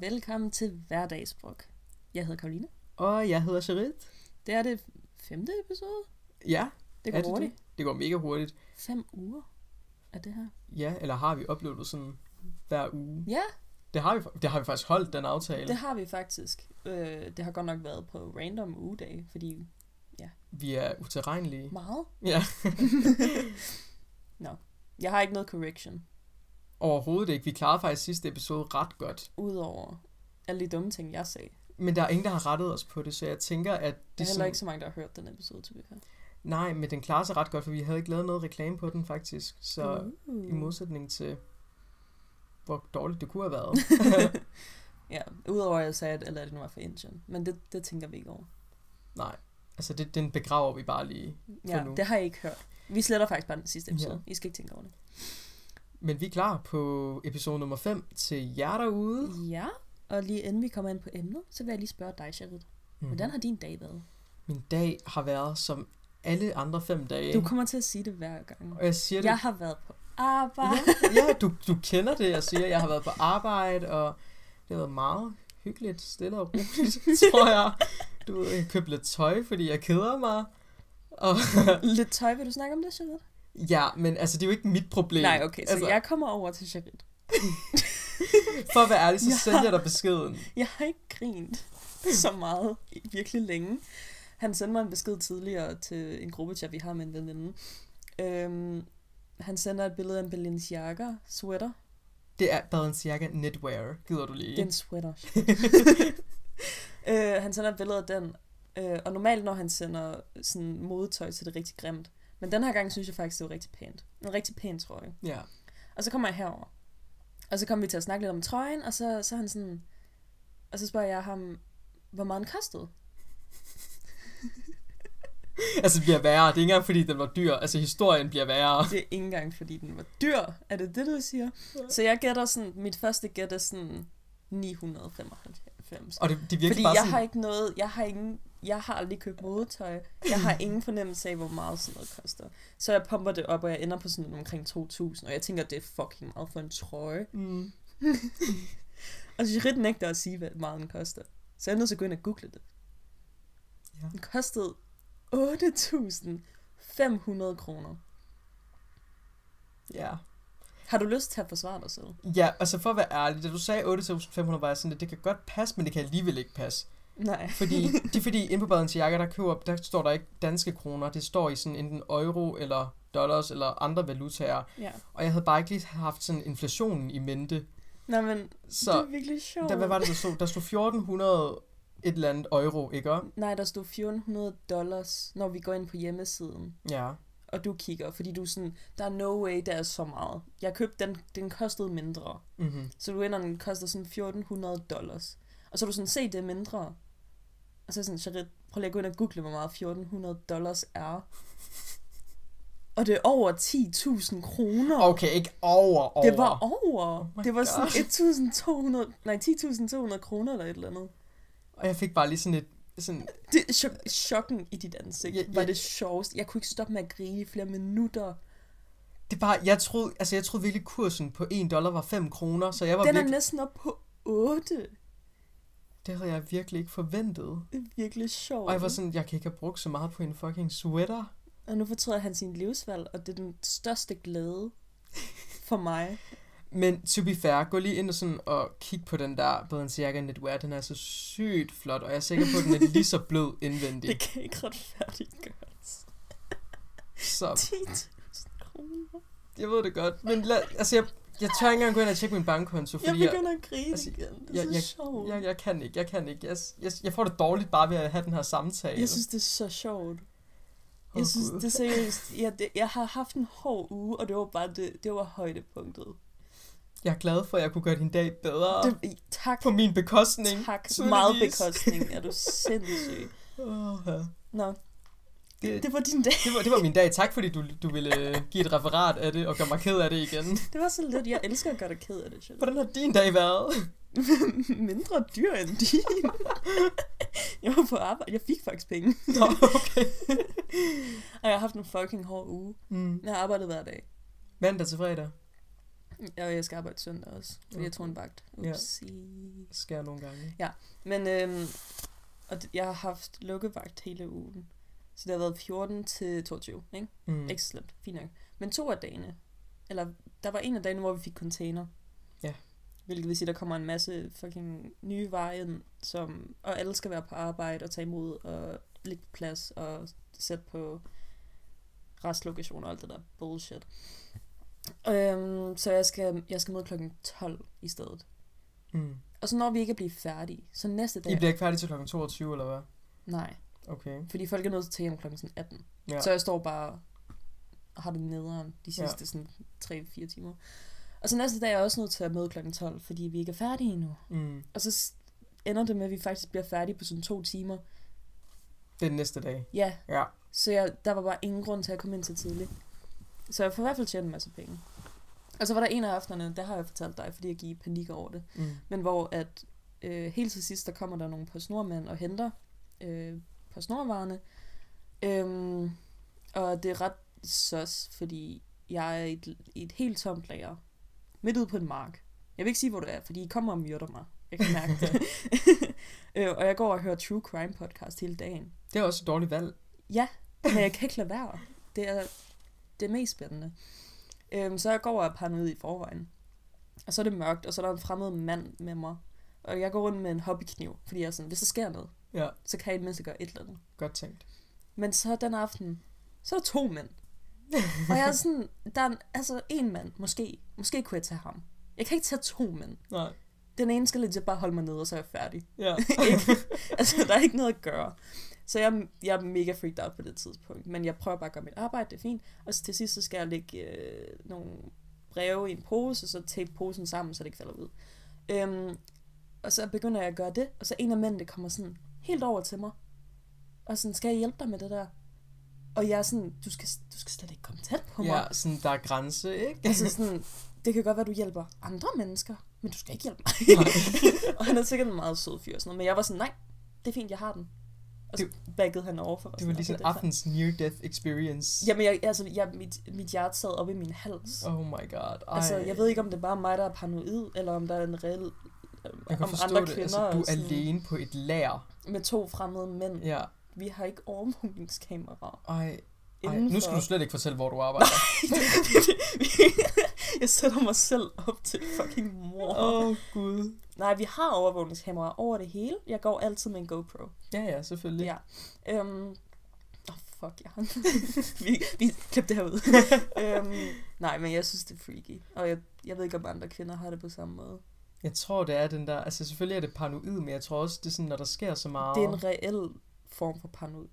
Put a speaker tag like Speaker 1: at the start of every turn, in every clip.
Speaker 1: og velkommen til Hverdagsbrug. Jeg hedder Karoline.
Speaker 2: Og jeg hedder Charit.
Speaker 1: Det er det femte episode.
Speaker 2: Ja,
Speaker 1: Det går
Speaker 2: er det
Speaker 1: hurtigt.
Speaker 2: det? Det går mega hurtigt.
Speaker 1: Fem uger af det her.
Speaker 2: Ja, eller har vi uploadet sådan hver uge?
Speaker 1: Ja,
Speaker 2: Det har vi, det har vi faktisk holdt, den aftale.
Speaker 1: det har vi faktisk. Øh, det har godt nok været på random ugedage, fordi
Speaker 2: Vi er utilregnelige.
Speaker 1: meget.
Speaker 2: Ja,
Speaker 1: Jeg har ikke noget correction,
Speaker 2: overhovedet ikke. Vi klarede faktisk sidste episode ret godt.
Speaker 1: udover alle de dumme ting, jeg sagde.
Speaker 2: Men der er ingen, der har rettet os på det, så jeg tænker, at
Speaker 1: Det
Speaker 2: det
Speaker 1: er heller
Speaker 2: sådan,
Speaker 1: ikke så mange, der har hørt den episode, til vi kan.
Speaker 2: Nej, men den klarer sig ret godt, for vi havde ikke lavet noget reklame på den faktisk. Så
Speaker 1: uh.
Speaker 2: i modsætning til, hvor dårligt det kunne have været.
Speaker 1: Ja, udover at jeg sagde, at eller det nu var for Indien. Men det, det tænker vi ikke over.
Speaker 2: Nej, altså det, den begraver vi bare lige.
Speaker 1: Ja,
Speaker 2: nu.
Speaker 1: det har jeg ikke hørt. Vi sletter faktisk bare den sidste episode. I skal ikke tænke over det.
Speaker 2: Men vi er klar på episode nummer 5 til jer derude.
Speaker 1: Ja, og lige inden vi kommer ind på emnet, så vil jeg lige spørge dig, Charit.
Speaker 2: Mhm.
Speaker 1: Hvordan har din dag været?
Speaker 2: Min dag har været som alle andre fem dage.
Speaker 1: Du kommer til at sige det hver gang.
Speaker 2: Og jeg siger det.
Speaker 1: Jeg har været på arbejde.
Speaker 2: Ja, ja du, du kender det, jeg siger. Jeg har været på arbejde, og det har været meget hyggeligt, stille og roligt, tror jeg. Du jeg købte lidt tøj, fordi jeg keder mig. Og,
Speaker 1: Lidt tøj, vil du snakke om det, Charit?
Speaker 2: Ja, men altså, det er jo ikke mit problem.
Speaker 1: Nej, okay, så
Speaker 2: altså,
Speaker 1: jeg kommer over til Charit.
Speaker 2: For at være ærlig, så
Speaker 1: Ja.
Speaker 2: sender jeg dig beskeden.
Speaker 1: Jeg har ikke grint så meget virkelig længe. Han sendte mig en besked tidligere til en gruppechat, vi har med en veninde. Øhm, han sender et billede af en Balenciaga sweater.
Speaker 2: Det er Balenciaga Knitwear, gider du lige?
Speaker 1: Det er en sweater. øh, han sender et billede af den. Øh, og normalt, når han sender sådan modetøj, så er det rigtig grimt. Men den her gang synes jeg faktisk, det var rigtig pænt. En rigtig pæn trøje.
Speaker 2: Ja.
Speaker 1: Og så kommer jeg herover. Og så kommer vi til at snakke lidt om trøjen, og så, så han sådan... Og så spørger jeg ham, hvor meget den kostede.
Speaker 2: Altså, det bliver værre. Det er ikke engang, fordi den var dyr. Altså, historien bliver værre.
Speaker 1: Det er ikke engang, fordi den var dyr. Er det det, du siger? Så jeg gætter sådan... Mit første gæt er sådan 995.
Speaker 2: Og det, det virker
Speaker 1: Fordi
Speaker 2: bare
Speaker 1: jeg
Speaker 2: sådan...
Speaker 1: har ikke noget... Jeg har, ingen, jeg har aldrig købt modetøj. Jeg har ingen fornemmelse af, hvor meget sådan noget koster. Så jeg pumper det op, og jeg ender på sådan omkring 2.000. Og jeg tænker, det er fucking meget for en trøje.
Speaker 2: Mm.
Speaker 1: Og så Shirit nægter at sige, hvad meget den koster. Så jeg er nødt til at gå ind og google det.
Speaker 2: Ja.
Speaker 1: Den kostede 8.500 kroner.
Speaker 2: Ja.
Speaker 1: Har du lyst til at forsvare dig selv?
Speaker 2: Ja, altså for at være ærlig, da du sagde 8.500, var jeg sådan, at det kan godt passe, men det kan alligevel ikke passe.
Speaker 1: Nej.
Speaker 2: Fordi, det er fordi, inde på Balenciaga, der køber, der står der ikke danske kroner, det står i sådan enten euro eller dollars eller andre valutaer.
Speaker 1: Ja.
Speaker 2: Og jeg havde bare ikke lige haft sådan inflationen i mente.
Speaker 1: Nå, men så,
Speaker 2: Så
Speaker 1: det er virkelig sjovt.
Speaker 2: der, hvad var det, der stod? Der stod 1400 et eller andet euro, ikke?
Speaker 1: Nej, der stod 1400 dollars, når vi går ind på hjemmesiden.
Speaker 2: Ja.
Speaker 1: Og du kigger, fordi du er sådan, der er no way, der er så meget. Jeg købte den, den kostede mindre.
Speaker 2: Mm-hmm.
Speaker 1: Så du ender, den koster sådan 1400 dollars. Og så er du sådan, se, det er mindre. Og så er jeg sådan, Charit, prøv lige at gå ind og google, hvor meget 1400 dollars er. Og det er over 10.000 kroner.
Speaker 2: Okay, ikke over, over.
Speaker 1: Det var over.
Speaker 2: Oh
Speaker 1: det var sådan
Speaker 2: God.
Speaker 1: 1.200, nej 10.200 kroner eller et eller andet.
Speaker 2: Og jeg fik bare lige sådan et, sådan,
Speaker 1: Det er chok- chokken i dit ansigt.
Speaker 2: Ja,
Speaker 1: var
Speaker 2: ja.
Speaker 1: det sjovest. Jeg kunne ikke stoppe med at grine i flere minutter.
Speaker 2: det er bare, jeg troede, altså jeg troede virkelig kursen på 1 dollar var 5 kroner, så jeg var
Speaker 1: Den er
Speaker 2: virkelig,
Speaker 1: næsten op på 8.
Speaker 2: det havde jeg virkelig ikke forventet.
Speaker 1: Det er virkelig sjovt.
Speaker 2: Og jeg var sådan, jeg kan ikke have brugt så meget på en fucking sweater.
Speaker 1: Og nu fortryder han sin livsvalg, og det er den største glæde for mig.
Speaker 2: Men to be fair, gå lige ind og, sådan, og kig på den der Balenciaga Knitwear. Den er så sygt flot, og jeg er sikker på, at den er lige så blød indvendig.
Speaker 1: Det kan ikke retfærdiggøres.
Speaker 2: Så
Speaker 1: 10.000 kroner.
Speaker 2: jeg ved det godt. Men lad, altså, jeg, jeg tør ikke engang gå ind og tjekke min bankkonto,
Speaker 1: Jeg
Speaker 2: fordi jeg,
Speaker 1: begynder at grine
Speaker 2: altså,
Speaker 1: igen. Det er
Speaker 2: jeg,
Speaker 1: så
Speaker 2: jeg,
Speaker 1: sjovt.
Speaker 2: jeg, jeg kan ikke, jeg kan ikke. Jeg, jeg, jeg får det dårligt bare ved at have den her samtale.
Speaker 1: Jeg synes, det er så sjovt.
Speaker 2: Åh,
Speaker 1: Jeg synes,
Speaker 2: Gud.
Speaker 1: det er seriøst. Jeg, det, jeg har haft en hård uge, og det var bare det, det var højdepunktet.
Speaker 2: Jeg er glad for, at jeg kunne gøre din dag bedre det,
Speaker 1: tak,
Speaker 2: på min bekostning.
Speaker 1: tak.
Speaker 2: tydeligvis.
Speaker 1: Meget bekostning. Er du sindssyg?
Speaker 2: Åh, ja.
Speaker 1: Nå,
Speaker 2: det,
Speaker 1: det var din dag.
Speaker 2: det, var, det var min dag. Tak, fordi du, du ville øh, give et referat af det og gøre mig ked af det igen.
Speaker 1: Det var så lidt. Jeg elsker at gøre dig ked af det, Charlotte.
Speaker 2: Hvordan har din dag været?
Speaker 1: Mindre dyr end din. jeg var på arbejde. Jeg fik faktisk penge.
Speaker 2: Nå, okay.
Speaker 1: Og jeg har haft en fucking hård uge.
Speaker 2: Mm.
Speaker 1: Jeg har arbejdet hver dag.
Speaker 2: Mandag til fredag.
Speaker 1: Og jeg skal arbejde søndag også. Fordi jeg
Speaker 2: Okay.
Speaker 1: tog en vagt.
Speaker 2: Ja.
Speaker 1: Upsi.
Speaker 2: sker nogle gange.
Speaker 1: Men øhm, og jeg har haft lukkevagt hele ugen. Så det har været 14 til 22, ikke?
Speaker 2: Mm.
Speaker 1: Ikke slemt, fint nok. Men to af dagene, eller der var en af dagene, hvor vi fik container.
Speaker 2: Ja.
Speaker 1: Hvilket vil sige, der kommer en masse fucking nye varer ind, som, og alle skal være på arbejde og tage imod og lægge på plads og sætte på restlokationer og alt det der bullshit. Øhm, så jeg skal, jeg skal møde klokken 12 i stedet.
Speaker 2: Mm.
Speaker 1: Og så når vi ikke at blive færdige, så næste dag...
Speaker 2: I bliver ikke færdige til kl. 22, eller hvad?
Speaker 1: Nej,
Speaker 2: Okay.
Speaker 1: fordi folk er nødt til at tage hjem klokken sådan 18.
Speaker 2: Ja.
Speaker 1: Ja. Så jeg står bare og har det nederen de
Speaker 2: Ja.
Speaker 1: sidste sådan 3-4 timer. Og så næste dag er jeg også nødt til at møde klokken 12, fordi vi ikke er færdige endnu.
Speaker 2: Mm.
Speaker 1: Og så ender det med, at vi faktisk bliver færdige på sådan to timer.
Speaker 2: Er den næste dag.
Speaker 1: Ja,
Speaker 2: Ja.
Speaker 1: så jeg, der var bare ingen grund til at komme ind så tidligt. Så jeg får i hvert fald tjent en masse penge. Og så var der en af aftenerne, der har jeg fortalt dig, fordi jeg gik i panik over det.
Speaker 2: Mm.
Speaker 1: Men hvor at øh, helt til sidst, der kommer der nogle på snormænd og henter øh, på snorvarerne. Øhm, og det er ret søs, fordi jeg er i et, et helt tomt lager. Midt ude på en mark. Jeg vil ikke sige, hvor det er, fordi I kommer og myrder mig. Jeg kan mærke det. øh, og jeg går og hører True Crime podcast hele dagen.
Speaker 2: Det er også et dårligt valg.
Speaker 1: Ja, men jeg kan ikke lade være. Det er det er mest spændende. Øhm, så jeg går og er paranoid i forvejen. Og så er det mørkt, og så er der en fremmed mand med mig. Og jeg går rundt med en hobbykniv, fordi jeg er sådan, hvis der sker noget,
Speaker 2: Ja,
Speaker 1: så kan i det mindste gøre et eller andet.
Speaker 2: godt tænkt.
Speaker 1: Men så den aften, så er der to mænd. og jeg er sådan, der er en, altså en mand, måske. Måske kunne jeg tage ham. Jeg kan ikke tage to mænd.
Speaker 2: Nej.
Speaker 1: Den ene skal lidt bare holde mig nede, og så er jeg færdig.
Speaker 2: Ja.
Speaker 1: ikke? altså, der er ikke noget at gøre. Så jeg, jeg er mega freaked out på det tidspunkt. Men jeg prøver bare at gøre mit arbejde, det er fint. Og så til sidst, så skal jeg lægge øh, nogle breve i en pose, og så tape posen sammen, så det ikke falder ud. Øhm, og så begynder jeg at gøre det, og så en af mændene kommer sådan helt over til mig. Og sådan, skal jeg hjælpe dig med det der? Og jeg er sådan, du skal, du skal slet ikke komme tæt på mig.
Speaker 2: ja, sådan der er grænse, ikke?
Speaker 1: Altså sådan, det kan godt være, du hjælper andre mennesker, men du skal ikke hjælpe mig. Og han er sikkert en meget sød fyr og sådan noget, men jeg var sådan, nej, det er fint, jeg har den. Og så baggede han over for mig.
Speaker 2: Det var lige sådan aftens near-death experience.
Speaker 1: Jamen, jeg, altså, jeg, mit, mit hjerte sad op i min hals.
Speaker 2: Oh my god. Ej.
Speaker 1: Altså, jeg ved ikke, om det er bare mig, der er paranoid, eller om der er en reel...
Speaker 2: jeg kan
Speaker 1: om
Speaker 2: forstå
Speaker 1: andre
Speaker 2: det.
Speaker 1: kvinder
Speaker 2: Altså, du er
Speaker 1: sådan,
Speaker 2: alene på et lager.
Speaker 1: med to fremmede mænd.
Speaker 2: Ja.
Speaker 1: Vi har ikke overvågningskameraer.
Speaker 2: Ej. Ej. Nu skal du slet ikke fortælle, hvor du arbejder.
Speaker 1: jeg sætter mig selv op til fucking mor.
Speaker 2: Åh, oh, gud.
Speaker 1: Nej, vi har overvågningskameraer over det hele. Jeg går altid med en GoPro.
Speaker 2: Ja, ja, selvfølgelig.
Speaker 1: Ja. Øhm, oh, fuck, ja. vi, vi klip det her ud. øhm, nej, men jeg synes, det er freaky. Og jeg, jeg ved ikke, om andre kvinder har det på samme måde.
Speaker 2: Jeg tror, det er den der... Altså, selvfølgelig er det paranoid, men jeg tror også, det er sådan, når der sker så meget...
Speaker 1: Det er en reel form for paranoid.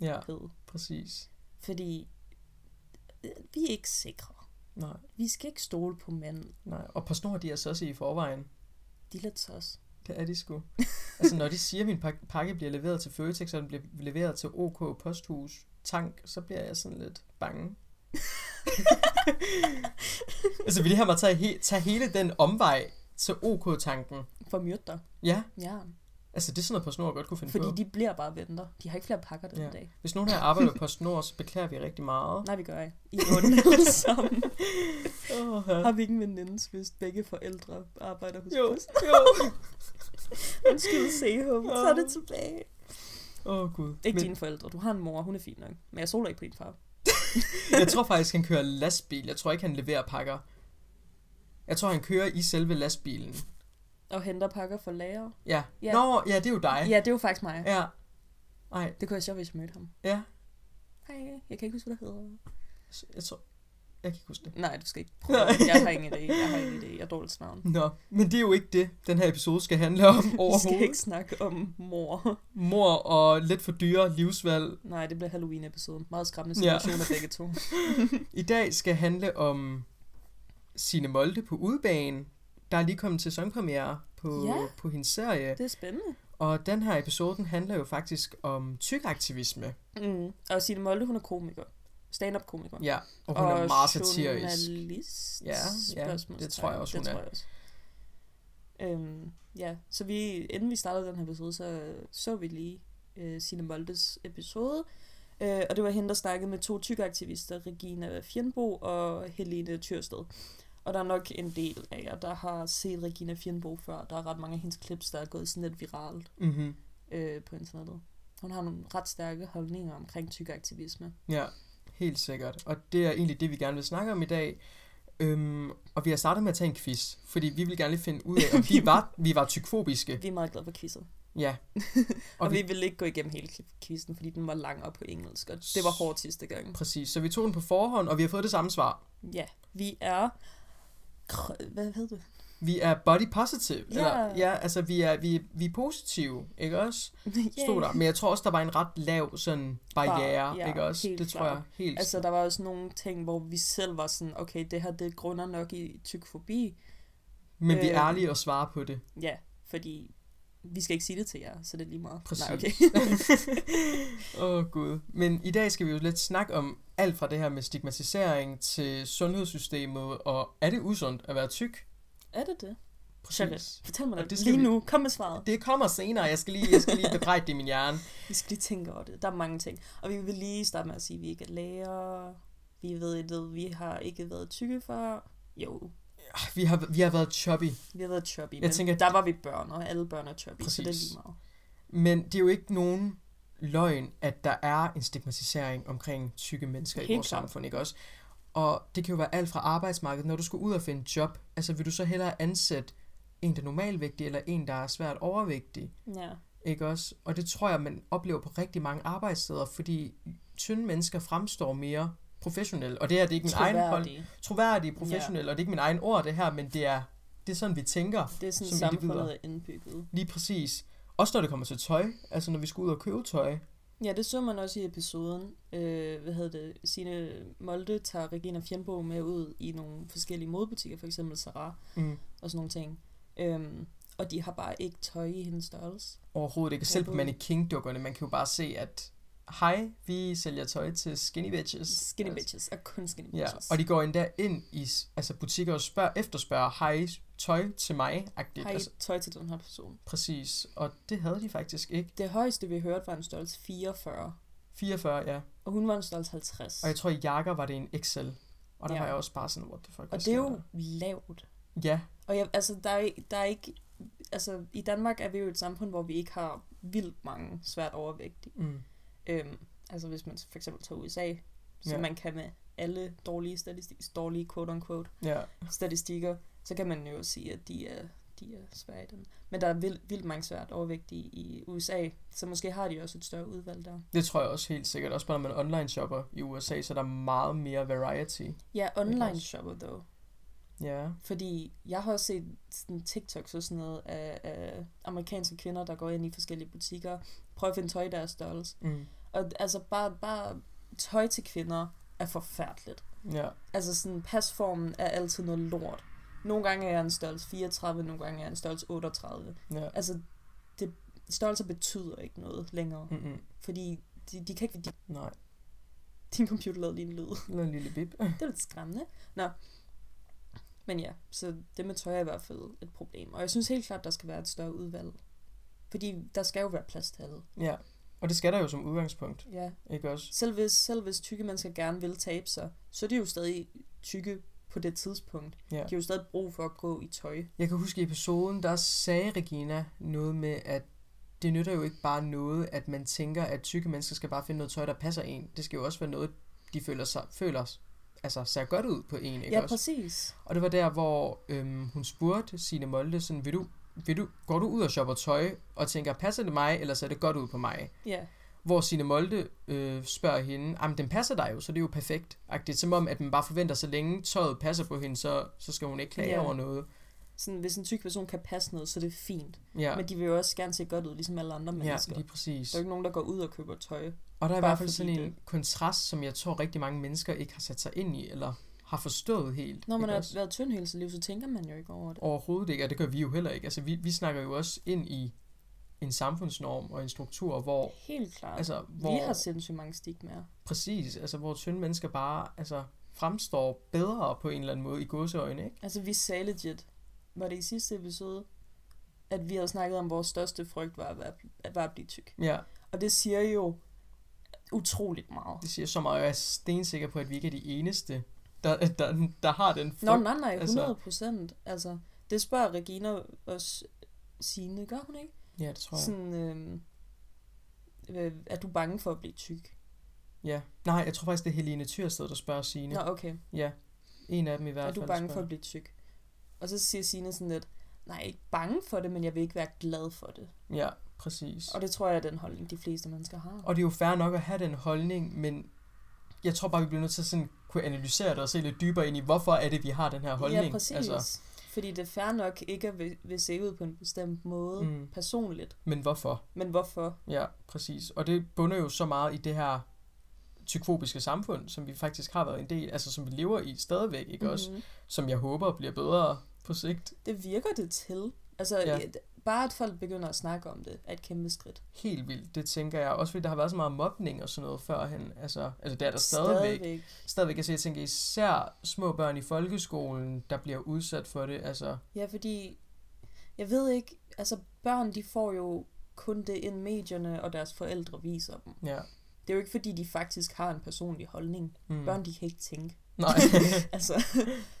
Speaker 2: Ja, præcis.
Speaker 1: Fordi øh, vi er ikke sikre.
Speaker 2: Nej,
Speaker 1: Vi skal ikke stole på mænd.
Speaker 2: nej. Og på snor, de er så også i forvejen.
Speaker 1: De er lidt sos.
Speaker 2: Det er de sgu. altså, når de siger, at min pak- pakke bliver leveret til Føtex, og den bliver leveret til OK Posthus Tank, så bliver jeg sådan lidt bange. altså, vil de have mig tage, he- tage hele den omvej til OK-tanken?
Speaker 1: For myrde dig.
Speaker 2: Ja,
Speaker 1: Ja.
Speaker 2: altså det er sådan noget, på snor godt kunne finde
Speaker 1: Fordi
Speaker 2: på.
Speaker 1: de bliver bare venter. De har ikke flere pakker den
Speaker 2: Ja.
Speaker 1: ja. dag.
Speaker 2: Hvis nogen her arbejder på snor, så beklager vi rigtig meget.
Speaker 1: Nej, vi gør ikke. I er sammen.
Speaker 2: Oh,
Speaker 1: Har vi ikke en veninde, hvis begge forældre arbejder hos
Speaker 2: jo,
Speaker 1: Post?
Speaker 2: jo.
Speaker 1: Undskyld, Sehum. Tag det tilbage.
Speaker 2: Åh, oh, gud.
Speaker 1: Ikke
Speaker 2: Men
Speaker 1: dine forældre. Du har en mor, hun er fin nok. Men jeg soler ikke på din far.
Speaker 2: jeg tror faktisk, han kører lastbil. Jeg tror ikke, han leverer pakker. Jeg tror, han kører i selve lastbilen.
Speaker 1: Og henter pakker for lager.
Speaker 2: Ja.
Speaker 1: Ja.
Speaker 2: Nå, ja, det er jo dig.
Speaker 1: Ja, det er jo faktisk mig.
Speaker 2: Ja. Ej,
Speaker 1: Det kunne jeg sjovt, hvis jeg mødte ham.
Speaker 2: ja.
Speaker 1: Hej, jeg kan ikke huske, hvad der hedder.
Speaker 2: Jeg tror... Jeg kan ikke huske det.
Speaker 1: Nej, du skal ikke prøve. Jeg har ingen idé. Jeg har ingen idé. Jeg er dårligt navn.
Speaker 2: Nå, men det er jo ikke det, den her episode skal handle om
Speaker 1: Vi skal
Speaker 2: overhovedet.
Speaker 1: ikke snakke om mor.
Speaker 2: Mor og lidt for dyre livsvalg.
Speaker 1: Nej, det bliver Halloween-episoden. Meget skræmmende
Speaker 2: Ja.
Speaker 1: situation af begge to.
Speaker 2: I dag skal handle om Sine Molde på udebane. Der er lige kommet til sæsonpremiere på,
Speaker 1: Ja.
Speaker 2: på hendes serie.
Speaker 1: Det er spændende.
Speaker 2: Og den her episode den handler jo faktisk om tykaktivisme.
Speaker 1: Mm. Og Signe Molde, hun er komiker. Stand-up komiker.
Speaker 2: Ja, og hun er meget satirisk.
Speaker 1: journalist?
Speaker 2: Ja, ja, det tror jeg også,
Speaker 1: det
Speaker 2: hun er.
Speaker 1: tror jeg også. Øhm, ja, så vi, inden vi startede den her episode, så så vi lige øh, Signe Moldes episode. Øh, og det var hende, der snakkede med to tykaktivister, Regina Fjernbo og Helene Tyrsted. Og der er nok en del af jer, der har set Regina Fjernbo før. Der er ret mange af hendes clips, der er gået sådan lidt viralt
Speaker 2: Mm-hmm.
Speaker 1: øh, på internettet. Hun har nogle ret stærke holdninger omkring tykaktivisme.
Speaker 2: Ja, helt sikkert. Og det er egentlig det, vi gerne vil snakke om i dag. Øhm, og vi har startet med at tage en quiz, fordi vi vil gerne lige finde ud af, om vi var, vi var tykfobiske.
Speaker 1: Vi er meget glade for quizet.
Speaker 2: Ja.
Speaker 1: Og,
Speaker 2: Og vi-
Speaker 1: vi vil ikke gå igennem hele quizzen, fordi den var lang og på engelsk, og det var hårdt sidste gang.
Speaker 2: Præcis. Så vi tog den på forhånd, og vi har fået det samme svar.
Speaker 1: Ja, vi er... Hvad hedder det?
Speaker 2: Vi er body positive.
Speaker 1: Ja.
Speaker 2: Eller, ja, altså vi er, vi, vi er positive, ikke også? Stod der. Men jeg tror også, der var en ret lav sådan barriere,
Speaker 1: Bar, ja,
Speaker 2: ikke også? Det tror jeg helt
Speaker 1: Altså, der var også nogle ting, hvor vi selv var sådan, okay, det her, det grunder nok i tykfobi.
Speaker 2: Men vi er
Speaker 1: øh,
Speaker 2: ærlige og svarer på det.
Speaker 1: Ja, fordi vi skal ikke sige det til jer, så det er lige meget.
Speaker 2: Præcis.
Speaker 1: Nej, okay.
Speaker 2: Åh oh, gud. Men i dag skal vi jo lidt snakke om alt fra det her med stigmatisering til sundhedssystemet, og er det usundt at være tyk?
Speaker 1: er det det?
Speaker 2: Præcis.
Speaker 1: Charlotte, fortæl mig det, lige
Speaker 2: vi-
Speaker 1: nu. Kom med svaret.
Speaker 2: Det kommer senere. Jeg skal lige, jeg skal lige bebrejde det i min hjerne.
Speaker 1: Vi skal lige tænke over det. Der er mange ting. Og vi vil lige starte med at sige, at vi ikke er læger. Vi ved ikke, vi har ikke været tykke før. Jo,
Speaker 2: Vi har, vi har været chubby,
Speaker 1: vi har været chubby,
Speaker 2: Jeg
Speaker 1: men
Speaker 2: tænker,
Speaker 1: der var vi børn, og alle børn er chubby, så det er
Speaker 2: Præcis.
Speaker 1: lige meget.
Speaker 2: men det er jo ikke nogen løgn, at der er en stigmatisering omkring tykke mennesker i
Speaker 1: Helt
Speaker 2: vores
Speaker 1: klart.
Speaker 2: samfund, ikke også? Og det kan jo være alt fra arbejdsmarkedet, når du skal ud og finde job. Altså vil du så hellere ansætte en, der er normalvægtig, eller en, der er svært overvægtig?
Speaker 1: Ja,
Speaker 2: Ikke også? Og det tror jeg, man oplever på rigtig mange arbejdssteder, fordi tynde mennesker fremstår mere professionelle. Og det her det er ikke min egen hold.
Speaker 1: troværdige.
Speaker 2: Troværdige, professionelle, og det er ikke min egen ord, det her, men det er, det er sådan, vi tænker.
Speaker 1: Det er sådan,
Speaker 2: Som
Speaker 1: samfundet er indbygget.
Speaker 2: Lige præcis. Også når det kommer til tøj, altså når vi skal ud og købe tøj.
Speaker 1: Ja, det så man også i episoden. Øh, hvad hedder det? Signe Molde tager Regina Fjernbo med ud i nogle forskellige modebutikker, for eksempel Zara
Speaker 2: Mm.
Speaker 1: og sådan nogle ting. Øhm, og de har bare ikke tøj i hendes størrelse.
Speaker 2: Overhovedet ikke. Selv på mannequin-dukkerne, man kan jo bare se, at hej, vi sælger tøj til skinny bitches.
Speaker 1: Skinny
Speaker 2: Altså,
Speaker 1: bitches, og kun skinny
Speaker 2: Ja,
Speaker 1: bitches.
Speaker 2: og de går endda ind i altså butikker og spørger, efterspørger, hej, tøj til mig, agtigt.
Speaker 1: I
Speaker 2: Altså,
Speaker 1: tøj til den her person?
Speaker 2: præcis, og det havde de faktisk ikke.
Speaker 1: Det højeste, vi hørte, var en størrelse 44,
Speaker 2: 44, ja.
Speaker 1: og hun var en størrelse 50.
Speaker 2: Og jeg tror, i jakker var det en XL. Og der
Speaker 1: Ja.
Speaker 2: var jeg også bare sådan, what the fuck,
Speaker 1: og det er jo
Speaker 2: der?
Speaker 1: lavt.
Speaker 2: Ja,
Speaker 1: Og jeg, altså, der er, der er ikke... Altså, i Danmark er vi jo et samfund, hvor vi ikke har vildt mange svært overvægtige.
Speaker 2: mm.
Speaker 1: Øhm, altså, hvis man for eksempel tager USA, så
Speaker 2: Ja.
Speaker 1: man kan med alle dårlige, statistik, dårlige quote-unquote
Speaker 2: ja.
Speaker 1: statistikker, så kan man jo sige, at de er, de er svære i den. Men der er vildt, vildt mange svært overvægtige i USA, så måske har de også et større udvalg der.
Speaker 2: Det tror jeg også helt sikkert. Også bare når man online shopper i USA, så er der meget mere variety.
Speaker 1: Ja, online shopper dog.
Speaker 2: Ja.
Speaker 1: Fordi jeg har også set sådan TikToks og sådan noget af, af amerikanske kvinder, der går ind i forskellige butikker, prøver at finde tøj i deres størrelse.
Speaker 2: Mm.
Speaker 1: Og altså bare, bare tøj til kvinder er forfærdeligt.
Speaker 2: Ja.
Speaker 1: Altså sådan pasformen er altid noget lort. Nogle gange er jeg en størrelse 34, nogle gange er jeg en størrelse 38.
Speaker 2: Ja.
Speaker 1: Altså, det, størrelser betyder ikke noget længere.
Speaker 2: Mm-mm.
Speaker 1: Fordi de, de kan ikke... De,
Speaker 2: Nej.
Speaker 1: din computer lavede lige en lyd.
Speaker 2: Eller en lille bib.
Speaker 1: Det er lidt skræmmende. Nå. Men ja, så det med tøj er i hvert fald et problem. Og jeg synes helt klart, der skal være et større udvalg. Fordi der skal jo være plads til alle.
Speaker 2: Ja. Og det skal der jo som udgangspunkt,
Speaker 1: Ja.
Speaker 2: ikke også?
Speaker 1: Selv hvis, selv hvis tykke mennesker gerne vil tabe sig, så er de jo stadig tykke på det tidspunkt.
Speaker 2: Ja.
Speaker 1: De har jo stadig brug for at gå i tøj.
Speaker 2: Jeg kan huske i episoden, der sagde Regina noget med, at det nytter jo ikke bare noget, at man tænker, at tykke mennesker skal bare finde noget tøj, der passer en. Det skal jo også være noget, de føler sig, føler altså ser godt ud på en, ikke
Speaker 1: Ja,
Speaker 2: også?
Speaker 1: præcis.
Speaker 2: Og det var der, hvor øhm, hun spurgte Signe Molde, sådan, vil du, vil du, går du ud og shopper tøj, og tænker, passer det mig, eller ser det godt ud på mig?
Speaker 1: Ja,
Speaker 2: Hvor Signe Molde øh, spørger hende, jamen den passer dig jo, så det er jo perfekt. Agtigt, som om, at man bare forventer, så længe tøjet passer på hende, så, så skal hun ikke klage
Speaker 1: Ja.
Speaker 2: over noget.
Speaker 1: sådan, hvis en tyk person kan passe noget, så er det fint.
Speaker 2: Ja,
Speaker 1: Men de vil jo også gerne se godt ud, ligesom alle andre
Speaker 2: ja
Speaker 1: mennesker.
Speaker 2: lige præcis.
Speaker 1: Der er jo ikke nogen, der går ud og køber tøj.
Speaker 2: Og der er i hvert fald sådan en kontrast, som jeg tror rigtig mange mennesker ikke har sat sig ind i, eller har forstået helt.
Speaker 1: Når man har
Speaker 2: også?
Speaker 1: været tynd hele sit liv, så tænker man jo ikke over det.
Speaker 2: Overhovedet ikke, og det gør vi jo heller ikke. Altså, vi, vi snakker jo også ind i en samfundsnorm og en struktur, hvor,
Speaker 1: Helt klart.
Speaker 2: altså,
Speaker 1: Vi
Speaker 2: hvor
Speaker 1: har sindssygt mange stigmaer.
Speaker 2: præcis, altså, hvor tynde mennesker bare altså, fremstår bedre på en eller anden måde i gåseøjne, ikke?
Speaker 1: Altså, vi sagde legit, var det i sidste episode, at vi havde snakket om, at vores største frygt var at, være, at, var at blive tyk.
Speaker 2: Ja,
Speaker 1: Og det siger jo utroligt meget.
Speaker 2: det siger så meget, og jeg er stensikker på, at vi ikke er de eneste, der, der, der har den
Speaker 1: Nå, nej, nej,
Speaker 2: altså-
Speaker 1: 100 procent. Altså, det spørger Regina også Signe, gør hun ikke?
Speaker 2: Ja, det tror jeg.
Speaker 1: Sådan, øhm, øh, er du bange for at blive tyk?
Speaker 2: Ja. Nej, jeg tror faktisk, det er Helene Tyrsted, der spørger Signe.
Speaker 1: Nå, okay.
Speaker 2: Ja, en af dem i hvert
Speaker 1: Er
Speaker 2: fald.
Speaker 1: du bange for
Speaker 2: spørger.
Speaker 1: at blive tyk? Og så siger Signe sådan lidt, nej, jeg er ikke bange for det, men jeg vil ikke være glad for det.
Speaker 2: Ja, præcis.
Speaker 1: Og det tror jeg er den holdning, de fleste mennesker har.
Speaker 2: Og det er jo fair nok at have den holdning, men jeg tror bare, vi bliver nødt til at sådan kunne analysere det og se lidt dybere ind i, hvorfor er det, vi har den her holdning.
Speaker 1: Ja, præcis. Altså. Fordi det er fair nok ikke at vil, vil se ud på en bestemt måde
Speaker 2: Mm.
Speaker 1: personligt.
Speaker 2: Men hvorfor?
Speaker 1: Men hvorfor?
Speaker 2: Ja, præcis. Og det bunder jo så meget i det her tykfobiske samfund, som vi faktisk har været en del, altså som vi lever i stadigvæk, ikke mm-hmm. også? Som jeg håber bliver bedre på sigt.
Speaker 1: Det virker det til. Altså,
Speaker 2: Ja.
Speaker 1: Bare at folk begynder at snakke om det, er et kæmpe skridt.
Speaker 2: Helt vildt, det tænker jeg. Også fordi der har været så meget mobning og sådan noget førhen. Altså, altså det er der stadigvæk.
Speaker 1: Stadigvæk.
Speaker 2: Stadigvæk, altså jeg tænker især små børn i folkeskolen, der bliver udsat for det. Altså,
Speaker 1: Ja, fordi, jeg ved ikke, altså børn, de får jo kun det ind medierne, og deres forældre viser dem.
Speaker 2: ja.
Speaker 1: Det er jo ikke, fordi de faktisk har en personlig holdning.
Speaker 2: Mm.
Speaker 1: Børn, de kan ikke tænke.
Speaker 2: Nej.
Speaker 1: altså,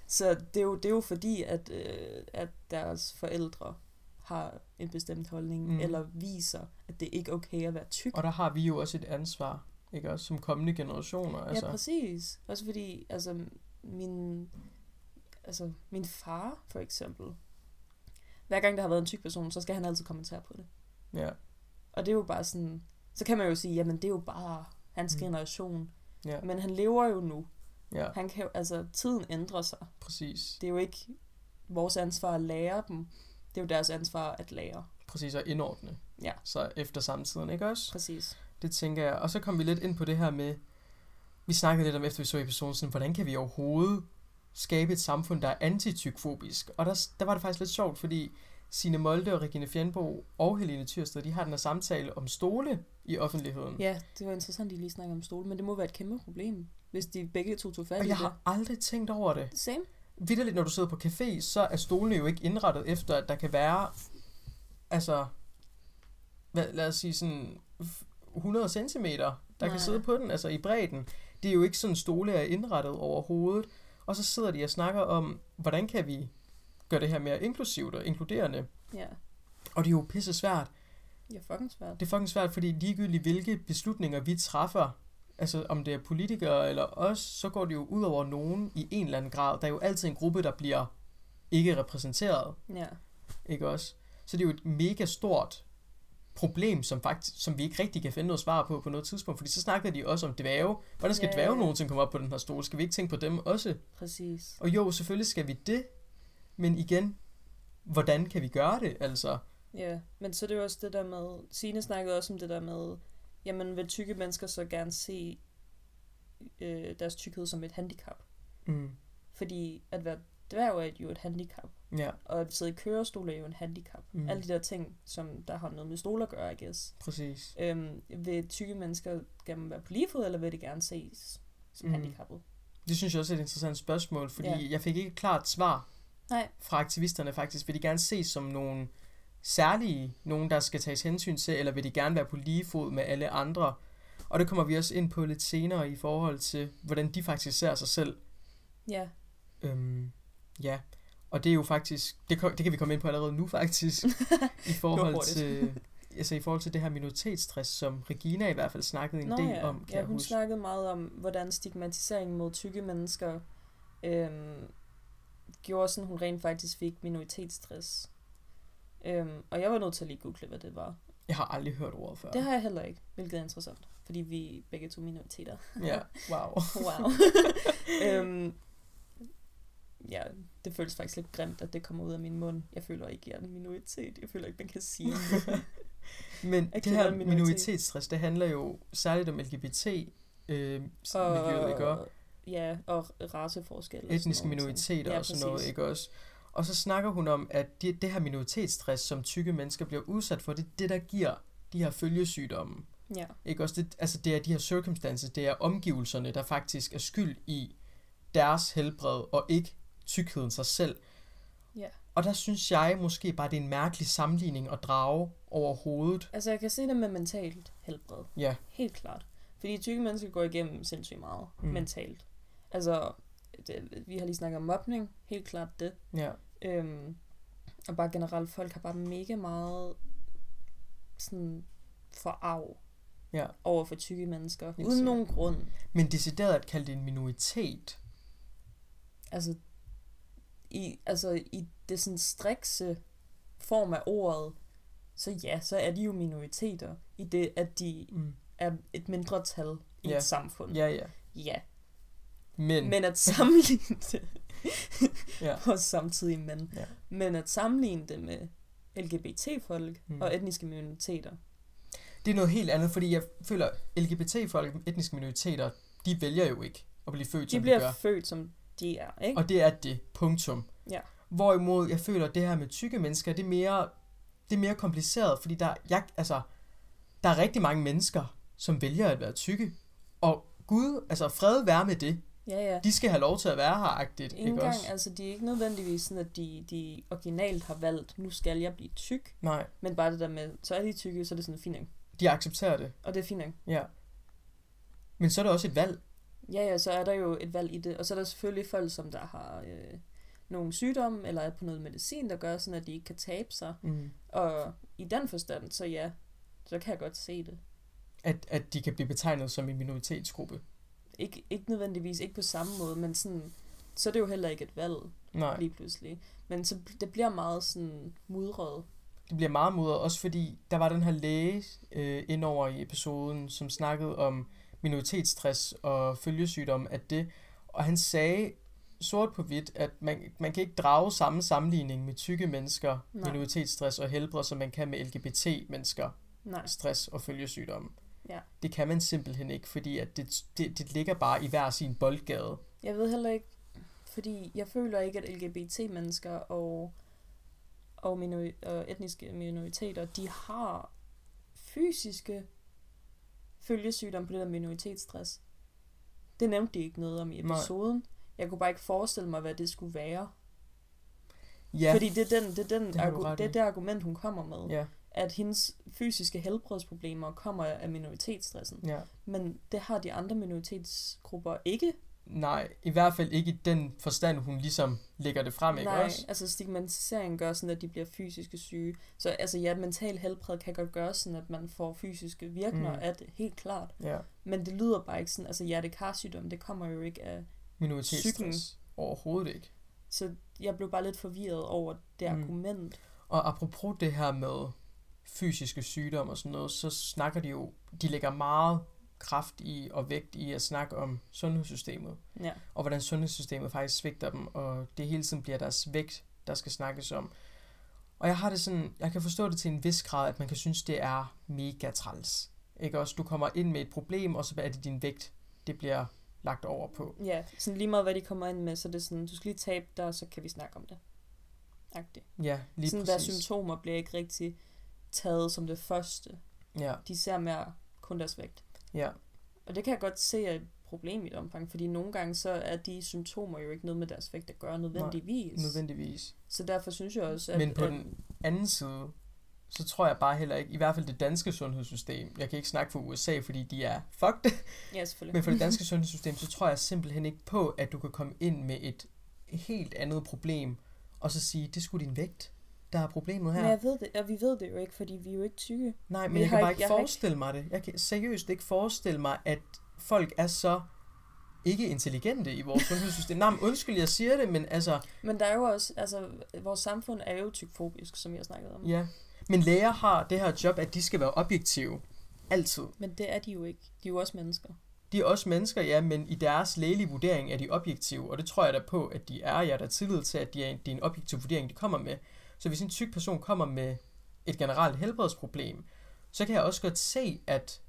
Speaker 1: så det er, jo, det er jo fordi, at, øh, at deres forældre har en bestemt holdning,
Speaker 2: Mm.
Speaker 1: eller viser, at det ikke er okay at være tyk.
Speaker 2: og der har vi jo også et ansvar, ikke også, som kommende generationer. Altså.
Speaker 1: Ja, præcis. Også fordi, altså, min, altså, min far, for eksempel, hver gang der har været en tyk person, så skal han altid kommentere på det.
Speaker 2: ja.
Speaker 1: Og det er jo bare sådan, så kan man jo sige, jamen det er jo bare hans
Speaker 2: Mm.
Speaker 1: mm. generation.
Speaker 2: Ja.
Speaker 1: Men han lever jo nu.
Speaker 2: ja,
Speaker 1: Han kan jo, altså, tiden ændrer sig.
Speaker 2: præcis.
Speaker 1: Det er jo ikke vores ansvar at lære dem. Det er jo deres ansvar at lære.
Speaker 2: Præcis at indordne.
Speaker 1: Ja.
Speaker 2: Så efter samtiden, ikke også?
Speaker 1: Præcis.
Speaker 2: Det tænker jeg. Og så kom vi lidt ind på det her med, vi snakkede lidt om, efter vi så episoden, sådan, hvordan kan vi overhovedet skabe et samfund, der er antitykfobisk? Og der, der var det faktisk lidt sjovt, fordi Signe Molde og Regine Fjernbo og Helene Tyrsted, de har den her samtale om stole i offentligheden.
Speaker 1: Ja, det var interessant, at I lige snakker om stole, men det må være et kæmpe problem, hvis de begge to tog fat
Speaker 2: Og
Speaker 1: i
Speaker 2: jeg
Speaker 1: det.
Speaker 2: har aldrig tænkt over det.
Speaker 1: Same.
Speaker 2: Vidderligt, når du sidder på café, så er stolene jo ikke indrettet efter, at der kan være, altså, hvad, lad os sige sådan 100 cm, der Nej. kan sidde på den, altså i bredden. Det er jo ikke sådan, stole er indrettet overhovedet. Og så sidder de og snakker om, hvordan kan vi gøre det her mere inklusivt og inkluderende.
Speaker 1: Ja.
Speaker 2: Og det er jo pisse svært.
Speaker 1: Ja, fucking svært.
Speaker 2: Det er fucking svært, fordi ligegyldigt hvilke beslutninger vi træffer, altså om det er politikere eller os, så går det jo ud over nogen i en eller anden grad. Der er jo altid en gruppe, der bliver ikke repræsenteret,
Speaker 1: Ja.
Speaker 2: ikke også? Så det er jo et mega stort problem, som, faktisk, som vi ikke rigtig kan finde noget svar på på noget tidspunkt. Fordi så snakker de også om dværge. Hvordan skal
Speaker 1: Ja,
Speaker 2: dværge
Speaker 1: ja.
Speaker 2: nogensinde komme op på den her stol? Skal vi ikke tænke på dem også?
Speaker 1: Præcis.
Speaker 2: Og jo, selvfølgelig skal vi det. Men igen, hvordan kan vi gøre det? Altså,
Speaker 1: Ja, men så er det jo også det der med, Signe snakkede også om det der med, jamen vil tykke mennesker så gerne se øh, deres tykkhed som et handicap?
Speaker 2: mm,
Speaker 1: Fordi at være dværg er jo et handicap,
Speaker 2: ja,
Speaker 1: og at sidde i kørestol er jo en handicap.
Speaker 2: Mm.
Speaker 1: Alle de der ting, som der har noget med stol at gøre, I guess.
Speaker 2: præcis.
Speaker 1: Øhm, vil tykke mennesker gerne være på lige fod, eller vil de gerne ses som
Speaker 2: mm.
Speaker 1: handicappet?
Speaker 2: Det synes jeg også er et interessant spørgsmål, fordi
Speaker 1: Ja.
Speaker 2: jeg fik ikke et klart svar
Speaker 1: Nej.
Speaker 2: fra aktivisterne faktisk. Vil de gerne ses som nogle særlige, nogen der skal tages hensyn til, eller vil de gerne være på lige fod med alle andre? Og det kommer vi også ind på lidt senere i forhold til, hvordan de faktisk ser sig selv.
Speaker 1: Ja,
Speaker 2: Øhm, ja, og det er jo faktisk, det, det kan vi komme ind på allerede nu faktisk, i forhold til, altså i forhold til det her minoritetsstress, som Regina i hvert fald snakkede en
Speaker 1: Nå
Speaker 2: del
Speaker 1: ja.
Speaker 2: om, kan
Speaker 1: ja hun
Speaker 2: huske.
Speaker 1: snakkede meget om, hvordan stigmatiseringen mod tykke mennesker øhm, gjorde sådan, hun rent faktisk fik minoritetsstress. Øhm, og jeg var nødt til at lige google, hvad det var.
Speaker 2: Jeg har aldrig hørt ordet før.
Speaker 1: Det har jeg heller ikke, hvilket er interessant, fordi vi er begge to minoriteter.
Speaker 2: Ja, wow.
Speaker 1: Wow. øhm, ja, det føles faktisk lidt grimt, at det kommer ud af min mund. Jeg føler ikke, jeg er en minoritet. Jeg føler ikke, man kan sige det.
Speaker 2: Men det her
Speaker 1: minoritet.
Speaker 2: minoritetsstress, det handler jo særligt om LGBT øh, miljøet, ikke også?
Speaker 1: Ja, og raceforskel. og sådan
Speaker 2: Etniske minoriteter
Speaker 1: Ja,
Speaker 2: og sådan noget, ikke også? Og så snakker hun om, at det, det her minoritetsstress, som tykke mennesker bliver udsat for, det er det, der giver de her følgesygdomme.
Speaker 1: Ja,
Speaker 2: Ikke også? Det, altså det er de her circumstances, det er omgivelserne, der faktisk er skyld i deres helbred, og ikke tykkheden sig selv.
Speaker 1: ja.
Speaker 2: Og der synes jeg måske bare, det er en mærkelig sammenligning at drage over hovedet.
Speaker 1: Altså, jeg kan se det med mentalt helbred.
Speaker 2: Ja,
Speaker 1: Helt klart. Fordi tykke mennesker går igennem sindssygt meget
Speaker 2: mm.
Speaker 1: mentalt. Altså, det, vi har lige snakket om mobning, helt klart det.
Speaker 2: Ja.
Speaker 1: Øhm, og bare generelt, folk har bare mega meget sådan forarv
Speaker 2: Ja.
Speaker 1: over for tykke mennesker,
Speaker 2: Helt
Speaker 1: uden nogen grund.
Speaker 2: Men decideret at kalde det en minoritet.
Speaker 1: Altså, i, altså, i det sådan strikse form af ordet, så ja, så er de jo minoriteter, i det, at de
Speaker 2: Mm.
Speaker 1: er et mindretal i
Speaker 2: Ja.
Speaker 1: et samfund.
Speaker 2: Ja, ja.
Speaker 1: ja.
Speaker 2: Men,
Speaker 1: Men at sammenligne det,
Speaker 2: ja.
Speaker 1: også samtidig mænd,
Speaker 2: Ja.
Speaker 1: men at sammenligne det med LGBT-folk
Speaker 2: mm.
Speaker 1: og etniske minoriteter,
Speaker 2: det er noget helt andet, fordi jeg føler, LGBT-folk, etniske minoriteter, de vælger jo ikke at blive født,
Speaker 1: de
Speaker 2: som
Speaker 1: bliver
Speaker 2: de gør.
Speaker 1: født som de er, ikke?
Speaker 2: Og det er det. Punktum.
Speaker 1: Ja.
Speaker 2: Hvorimod jeg føler, at det her med tykke mennesker, det er mere, det er mere kompliceret, fordi der, jeg, altså, der er rigtig mange mennesker, som vælger at være tykke. Og Gud, altså fred være med det.
Speaker 1: Ja, ja.
Speaker 2: De skal have lov til at være her, agtigt,
Speaker 1: Ikke engang,
Speaker 2: også?
Speaker 1: altså de er ikke nødvendigvis sådan, at de, de originalt har valgt, nu skal jeg blive tyk,
Speaker 2: Nej,
Speaker 1: men bare det der med, så er de tykke, så er det sådan fint,
Speaker 2: de accepterer det.
Speaker 1: og det er fint.
Speaker 2: Ja. Men så er det også et valg.
Speaker 1: Ja, ja, så er der jo et valg i det, og så er der selvfølgelig folk, som der har øh, nogle sygdomme, eller er på noget medicin, der gør sådan, at de ikke kan tabe sig,
Speaker 2: Mm.
Speaker 1: og i den forstand, så ja, så kan jeg godt se det.
Speaker 2: At, at de kan blive betegnet som en minoritetsgruppe.
Speaker 1: Ikke, ikke nødvendigvis, ikke på samme måde, men sådan, så er det jo heller ikke et valg
Speaker 2: Nej.
Speaker 1: lige pludselig. Men så det bliver meget sådan mudret.
Speaker 2: det bliver meget mudret, også fordi der var den her læge øh, ind over i episoden, som snakkede om minoritetsstress og følgesygdom, at det, og han sagde sort på hvidt, at man, man kan ikke drage samme sammenligning med tykke mennesker,
Speaker 1: Nej.
Speaker 2: minoritetsstress og helbred, som man kan med LGBT-mennesker,
Speaker 1: Nej.
Speaker 2: stress og følgesygdom.
Speaker 1: Ja.
Speaker 2: Det kan man simpelthen ikke, fordi at det, det, det ligger bare i hver sin boldgade.
Speaker 1: Jeg ved heller ikke, fordi jeg føler ikke, at LGBT-mennesker og, og, minori- og etniske minoriteter, de har fysiske følgesygdomme på det der minoritetsstress. Det nævnte de ikke noget om i
Speaker 2: Nej.
Speaker 1: episoden. Jeg kunne bare ikke forestille mig, hvad det skulle være.
Speaker 2: Ja,
Speaker 1: Fordi det er, den, det, er den
Speaker 2: Det
Speaker 1: argu- det, er det argument, hun kommer med.
Speaker 2: ja,
Speaker 1: At hendes fysiske helbredsproblemer kommer af minoritetsstressen.
Speaker 2: ja.
Speaker 1: Men det har de andre minoritetsgrupper ikke.
Speaker 2: Nej, i hvert fald ikke i den forstand, hun ligesom lægger det frem, ikke
Speaker 1: Nej,
Speaker 2: også?
Speaker 1: altså stigmatisering gør sådan, at de bliver fysiske syge. Så altså ja, mental helbred kan godt gøre sådan, at man får fysiske virkninger
Speaker 2: Mm.
Speaker 1: af det, helt klart.
Speaker 2: Ja.
Speaker 1: Men det lyder bare ikke sådan, altså hjertekarsygdom, det kommer jo ikke af...
Speaker 2: Minoritetsstress. Overhovedet ikke.
Speaker 1: Så jeg blev bare lidt forvirret over det
Speaker 2: Mm.
Speaker 1: argument.
Speaker 2: Og apropos det her med fysiske sygdomme og sådan noget, så snakker de jo, de lægger meget kraft i og vægt i at snakke om sundhedssystemet,
Speaker 1: Ja.
Speaker 2: og hvordan sundhedssystemet faktisk svigter dem, og det hele tiden bliver deres vægt, der skal snakkes om. Og jeg har det sådan, jeg kan forstå det til en vis grad, at man kan synes, det er mega træls. Ikke også? Du kommer ind med et problem, og så er det din vægt, det bliver lagt over på.
Speaker 1: Ja, sådan lige meget hvad de kommer ind med, så det er sådan, du skal lige tabe dig, og så kan vi snakke om det. Agtigt.
Speaker 2: Ja, lige
Speaker 1: sådan
Speaker 2: præcis.
Speaker 1: symptomer bliver ikke rigtig taget som det første.
Speaker 2: Ja,
Speaker 1: De ser mere kun deres vægt.
Speaker 2: ja,
Speaker 1: Og det kan jeg godt se er et problem i et omfang, fordi nogle gange så er de symptomer jo ikke noget med deres vægt at gøre nødvendigvis.
Speaker 2: nødvendigvis.
Speaker 1: Så derfor synes jeg også, at...
Speaker 2: Men på
Speaker 1: at,
Speaker 2: den anden side, så tror jeg bare heller ikke, i hvert fald det danske sundhedssystem, jeg kan ikke snakke for USA, fordi de er fucked,
Speaker 1: Ja, selvfølgelig.
Speaker 2: men for det danske sundhedssystem, så tror jeg simpelthen ikke på, at du kan komme ind med et helt andet problem, og så sige, det skulle din vægt, der er problemet her.
Speaker 1: Men jeg ved det, og vi ved det jo ikke, fordi vi er jo ikke tykke.
Speaker 2: Nej, men
Speaker 1: Vi
Speaker 2: jeg kan bare
Speaker 1: ikke-
Speaker 2: ikke forestille mig det. Jeg kan seriøst ikke forestille mig, at folk er så ikke intelligente i vores sundhedssystem. Nej, men undskyld, jeg siger det, men altså,
Speaker 1: Men der er jo også, altså, vores samfund er jo tykfobisk, som jeg har snakket om.
Speaker 2: ja. Men læger har det her job, at de skal være objektive. Altid.
Speaker 1: Men det er de jo ikke. De er jo også mennesker.
Speaker 2: De er også mennesker, ja, men i deres lægelige vurdering er de objektive, og det tror jeg da på, at de er. Jeg er der tillid til, at de er, det er en objektiv vurdering, de kommer med. Så hvis en tyk person kommer med et generelt helbredsproblem, så kan jeg også godt se, at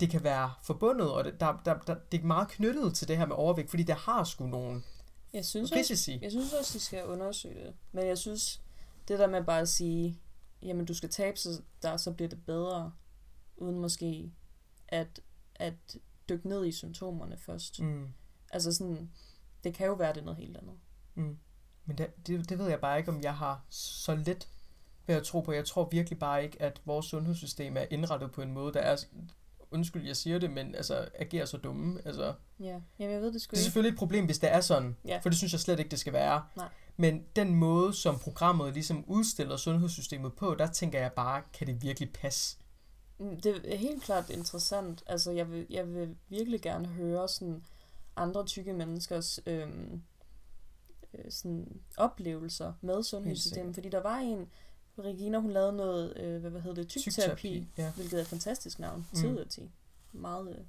Speaker 2: det kan være forbundet, og det, der, der, der, det er meget knyttet til det her med overvægt, fordi der har sgu nogle
Speaker 1: Jeg synes, også,
Speaker 2: risici.
Speaker 1: jeg synes også, de skal undersøge det. Men jeg synes, det der med bare at sige, jamen du skal tabe sig der, så bliver det bedre, uden måske at, at dykke ned i symptomerne først.
Speaker 2: Mm,
Speaker 1: Altså sådan, det kan jo være, det er noget helt andet.
Speaker 2: mm. Men det, det, det ved jeg bare ikke, om jeg har så let ved at tro på. Jeg tror virkelig bare ikke, at vores sundhedssystem er indrettet på en måde, der er undskyld, jeg siger det, men altså, agerer så dumme. Altså,
Speaker 1: Ja, Jamen, jeg ved det sgu
Speaker 2: det er selvfølgelig et problem, hvis det er sådan,
Speaker 1: Ja.
Speaker 2: for det synes jeg slet ikke, det skal være.
Speaker 1: Nej.
Speaker 2: Men den måde, som programmet ligesom udstiller sundhedssystemet på, der tænker jeg bare, kan det virkelig passe?
Speaker 1: Mm, Det er helt klart interessant. Altså, jeg vil, jeg vil virkelig gerne høre sådan andre tykke menneskers øhm, øh, sådan oplevelser med sundhedssystemet. Fordi der var en, Regina, hun lavede noget, øh, hvad, hvad hedder det, tykterapi,
Speaker 2: Ja.
Speaker 1: hvilket er et fantastisk navn.
Speaker 2: Mm.
Speaker 1: 10 ud af 10. Meget øh,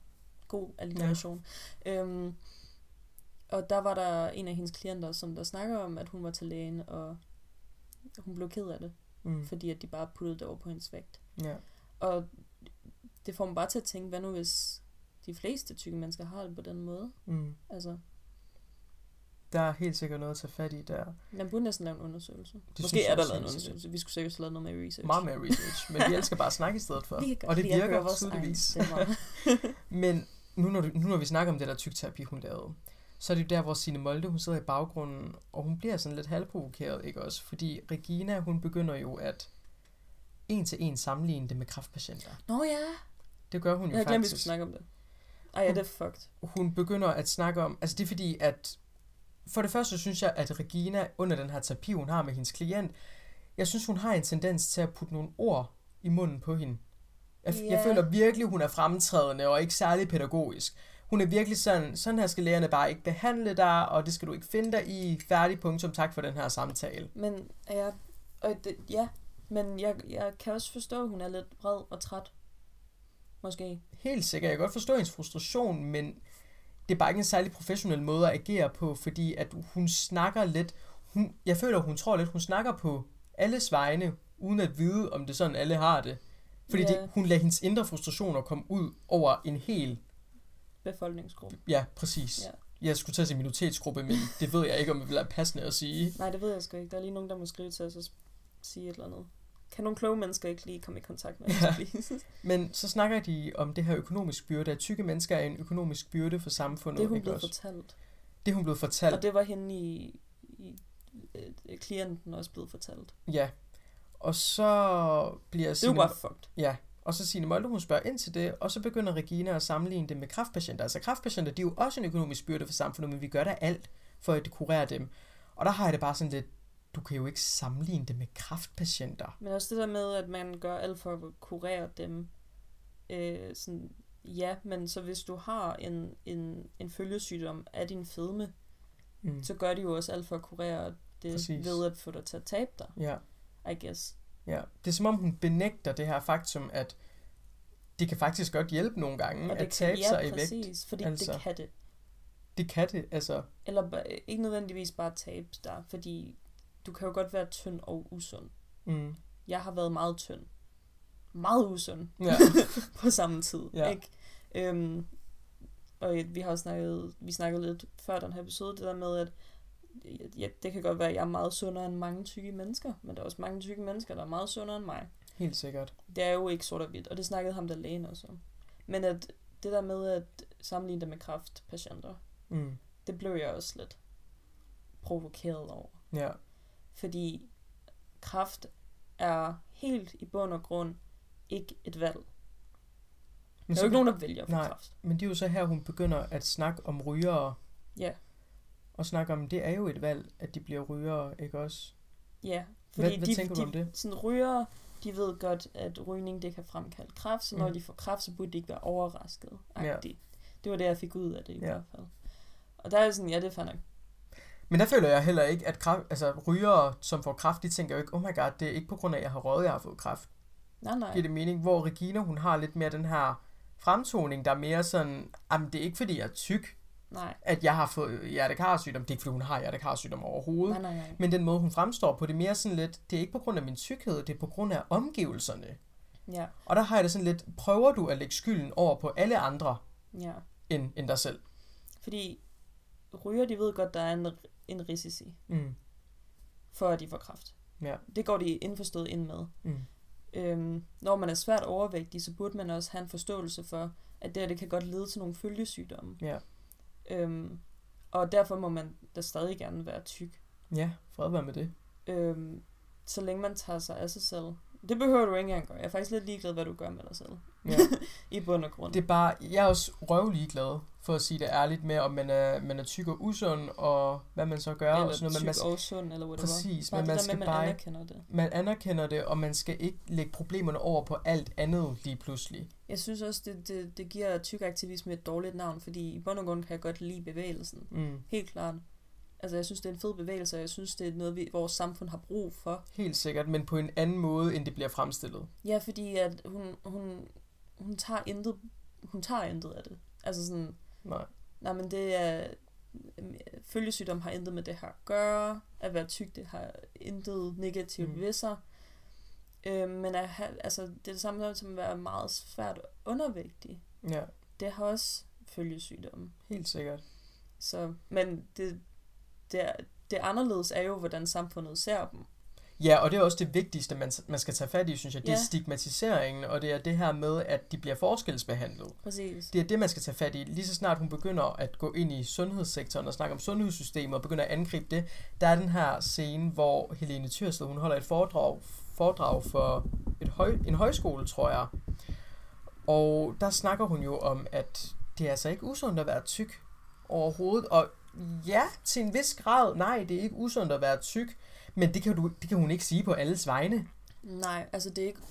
Speaker 1: god alliteration. Ja. Øhm, og der var der en af hendes klienter, som der snakker om, at hun var til lægen, og hun blev ked af det,
Speaker 2: Mm.
Speaker 1: fordi at de bare puttede det over på hendes vægt.
Speaker 2: ja.
Speaker 1: Og det får mig bare til at tænke, hvad nu hvis de fleste tykke mennesker har det på den måde?
Speaker 2: Mm.
Speaker 1: Altså,
Speaker 2: Der er helt sikkert noget at tage fat i der.
Speaker 1: man burde næsten lave en undersøgelse. Det Måske
Speaker 2: jeg
Speaker 1: er der lavet en undersøgelse. Vi skulle sikkert have lavet noget med research.
Speaker 2: Meget mere research, men vi elsker bare at snakke i stedet for.
Speaker 1: Vi
Speaker 2: Og det virker tydeligvis. Men nu når, du, nu når vi snakker om det der tykterapi, hun lavede, så er det jo der, hvor Signe Molde, hun sidder i baggrunden, og hun bliver sådan lidt halvprovokeret, ikke også? Fordi Regina, hun begynder jo at en til en sammenligne det med kræftpatienter.
Speaker 1: Nå ja,
Speaker 2: Det gør hun jo
Speaker 1: jeg havde glemt, vi
Speaker 2: faktisk.
Speaker 1: skulle snakke om det. Ej, ja, det er fucked.
Speaker 2: Hun begynder at snakke om, altså det er fordi, at for det første synes jeg, at Regina under den her terapi, hun har med hendes klient, jeg synes, hun har en tendens til at putte nogle ord i munden på hende. Jeg, yeah. jeg føler virkelig, hun er fremtrædende og ikke særlig pædagogisk. Hun er virkelig sådan, sådan her skal lægerne bare ikke behandle dig, og det skal du ikke finde dig i. Færdig punktum, tak for den her samtale.
Speaker 1: Men ja, og det, ja, men jeg, jeg kan også forstå, at hun er lidt vred og træt. Måske.
Speaker 2: Helt sikkert, jeg kan godt forstå hendes frustration, men det er bare ikke en særlig professionel måde at agere på, fordi at hun snakker lidt, hun, jeg føler, hun tror lidt, hun snakker på alles vegne, uden at vide, om det sådan, alle har det. Fordi
Speaker 1: Ja.
Speaker 2: det, hun lader hendes indre frustrationer komme ud over en hel,
Speaker 1: Befolkningsgruppe.
Speaker 2: ja, præcis.
Speaker 1: Ja.
Speaker 2: Jeg skulle til at sige minoritetsgruppe, men det ved jeg ikke, om det vil være passende at sige.
Speaker 1: Nej, det ved jeg sgu ikke. Der er lige nogen, der må skrive til os og sige et eller andet. Kan nogle kloge mennesker ikke lige komme i kontakt med
Speaker 2: Ja. Men så snakker de om det her økonomisk byrde, at tykke mennesker er en økonomisk byrde for samfundet.
Speaker 1: Det hun
Speaker 2: også?
Speaker 1: fortalt.
Speaker 2: det er hun blevet fortalt.
Speaker 1: Og det var hende i, i øh, klienten også blevet fortalt.
Speaker 2: Ja. Og så bliver
Speaker 1: Det er jo
Speaker 2: Signe,
Speaker 1: bare fucked.
Speaker 2: ja, og så Signe Molde, hun spørger ind til det, og så begynder Regina at sammenligne det med kræftpatienter. Altså kræftpatienter, de er jo også en økonomisk byrde for samfundet, men vi gør da alt for at kurere dem. Og der har jeg det bare sådan lidt, du kan jo ikke sammenligne det med kræftpatienter.
Speaker 1: Men også det der med, at man gør alt for at kurere dem. Øh, sådan, ja, men så hvis du har en, en, en følgesygdom af din fedme,
Speaker 2: Mm.
Speaker 1: så gør de jo også alt for at kurere det
Speaker 2: Præcis.
Speaker 1: ved at få dig til at tabe dig,
Speaker 2: Ja,
Speaker 1: I guess.
Speaker 2: ja. Det er som om, hun benægter det her faktum, at det kan faktisk godt hjælpe nogle gange at
Speaker 1: det
Speaker 2: tabe
Speaker 1: kan, ja,
Speaker 2: sig i vægt.
Speaker 1: præcis, fordi
Speaker 2: altså.
Speaker 1: det kan det.
Speaker 2: Det kan det, altså.
Speaker 1: Eller ikke nødvendigvis bare tabe dig, fordi du kan jo godt være tynd og usund.
Speaker 2: Mm.
Speaker 1: Jeg har været meget tynd. Meget usund
Speaker 2: Ja.
Speaker 1: på samme tid,
Speaker 2: Ja.
Speaker 1: ikke? Øhm, og vi har også snakket, vi snakkede lidt før den her episode, det der med, at ja, det kan godt være, at jeg er meget sundere end mange tykke mennesker, men der er også mange tykke mennesker, der er meget sundere end mig.
Speaker 2: Helt sikkert.
Speaker 1: Det er jo ikke sort og hvidt, og det snakkede ham der lægen også om. Men at det der med at sammenligne det med kræftpatienter,
Speaker 2: Mm.
Speaker 1: det blev jeg også lidt provokeret over.
Speaker 2: Ja.
Speaker 1: Fordi kræft er helt i bund og grund ikke et valg.
Speaker 2: Men,
Speaker 1: Der er jo ikke nogen, der vælger for
Speaker 2: Nej.
Speaker 1: kræft.
Speaker 2: men det er jo så her, hun begynder at snakke om rygere.
Speaker 1: Ja.
Speaker 2: Og snakke om, det er jo et valg, at de bliver rygere, ikke også?
Speaker 1: Ja,
Speaker 2: Hvad- hvad tænker du
Speaker 1: de,
Speaker 2: om det?
Speaker 1: Sådan rygere, de ved godt, at rygning det kan fremkalde kræft, så når
Speaker 2: Mm.
Speaker 1: de får kræft, så burde de ikke være overrasket.
Speaker 2: Ja.
Speaker 1: Det var det, jeg fik ud af det i
Speaker 2: Ja.
Speaker 1: hvert fald. Og der er sådan, ja, det er nok.
Speaker 2: Men der føler jeg heller ikke, at kræft, altså, rygere, som får kræft, de tænker jo ikke, oh my god, det er ikke på grund af, at jeg har røget, jeg har fået kræft.
Speaker 1: Nej, nej.
Speaker 2: Giver det mening? Hvor Regina, hun har lidt mere den her fremtoning, der er mere sådan, jamen det er ikke fordi, jeg er tyk,
Speaker 1: Nej,
Speaker 2: at jeg har fået hjertekarsygdom. Det er ikke fordi, hun har hjertekarsygdom overhovedet.
Speaker 1: nej, nej, nej.
Speaker 2: Men den måde, hun fremstår på, det er mere sådan lidt, det er ikke på grund af min tykkhed, det er på grund af omgivelserne.
Speaker 1: Ja,
Speaker 2: Og der har jeg det sådan lidt, prøver du at lægge skylden over på alle andre,
Speaker 1: ja.
Speaker 2: end, end dig selv?
Speaker 1: Fordi ryger, de ved godt, der er en, en risici
Speaker 2: Mm.
Speaker 1: for, at de får kræft.
Speaker 2: Ja.
Speaker 1: Det går de indforstået ind med.
Speaker 2: Mm.
Speaker 1: Øhm, når man er svært overvægtig, så burde man også have en forståelse for, at det, her, det kan godt lede til nogle følgesygdomme.
Speaker 2: Ja.
Speaker 1: Øhm, og derfor må man da stadig gerne være tyk.
Speaker 2: Ja, fred være med det.
Speaker 1: Øhm, så længe man tager sig af sig selv. Det behøver du ikke engang gøre. Jeg er faktisk lidt ligeglad, hvad du gør med dig selv.
Speaker 2: Ja.
Speaker 1: I bund og grund.
Speaker 2: Det er bare, jeg er også røvlig glad, for at sige det ærligt, med om man er, man er tyk og usund, og hvad man så gør.
Speaker 1: eller
Speaker 2: og sådan noget.
Speaker 1: tyk
Speaker 2: man,
Speaker 1: og sund, eller whatever.
Speaker 2: præcis,
Speaker 1: Bare
Speaker 2: men man skal
Speaker 1: med, man
Speaker 2: bare
Speaker 1: anerkender det.
Speaker 2: man anerkender det, og man skal ikke lægge problemerne over på alt andet lige pludselig.
Speaker 1: Jeg synes også, det, det, det giver tyk aktivisme et dårligt navn, fordi i bund og grund kan jeg godt lide bevægelsen.
Speaker 2: Mm.
Speaker 1: Helt klart. Altså, jeg synes, det er en fed bevægelse, og jeg synes, det er noget, vi, vores samfund har brug for.
Speaker 2: Helt sikkert, men på en anden måde, end det bliver fremstillet.
Speaker 1: Ja, fordi at hun, hun, hun tager intet, hun tager intet af det. Altså sådan,
Speaker 2: Nej.
Speaker 1: nej, men det er, følgesygdom har intet med det her at gøre, at være tyk, det har intet negativt
Speaker 2: Mm.
Speaker 1: mm. ved sig. Øh, men at have, altså, det er det samme som at være meget svært undervægtig.
Speaker 2: Ja,
Speaker 1: Det har også følgesygdomme.
Speaker 2: helt sikkert.
Speaker 1: Så, men det, det, er, det anderledes er jo, hvordan samfundet ser dem.
Speaker 2: Ja, og det er også det vigtigste, man, man skal tage fat i, synes jeg. Det er
Speaker 1: Ja.
Speaker 2: stigmatiseringen, og det er det her med, at de bliver forskelsbehandlet.
Speaker 1: Præcis.
Speaker 2: Det er det, man skal tage fat i. Lige så snart hun begynder at gå ind i sundhedssektoren og snakke om sundhedssystemet og begynder at angribe det, der er den her scene, hvor Helene Tyrsted, hun holder et foredrag, foredrag for et høj, en højskole, tror jeg. Og der snakker hun jo om, at det er altså ikke usundt at være tyk overhovedet. Og ja, til en vis grad, nej, det er ikke usundt at være tyk, men det kan, du, det kan hun ikke sige på alles vegne.
Speaker 1: Nej, altså det er ikke,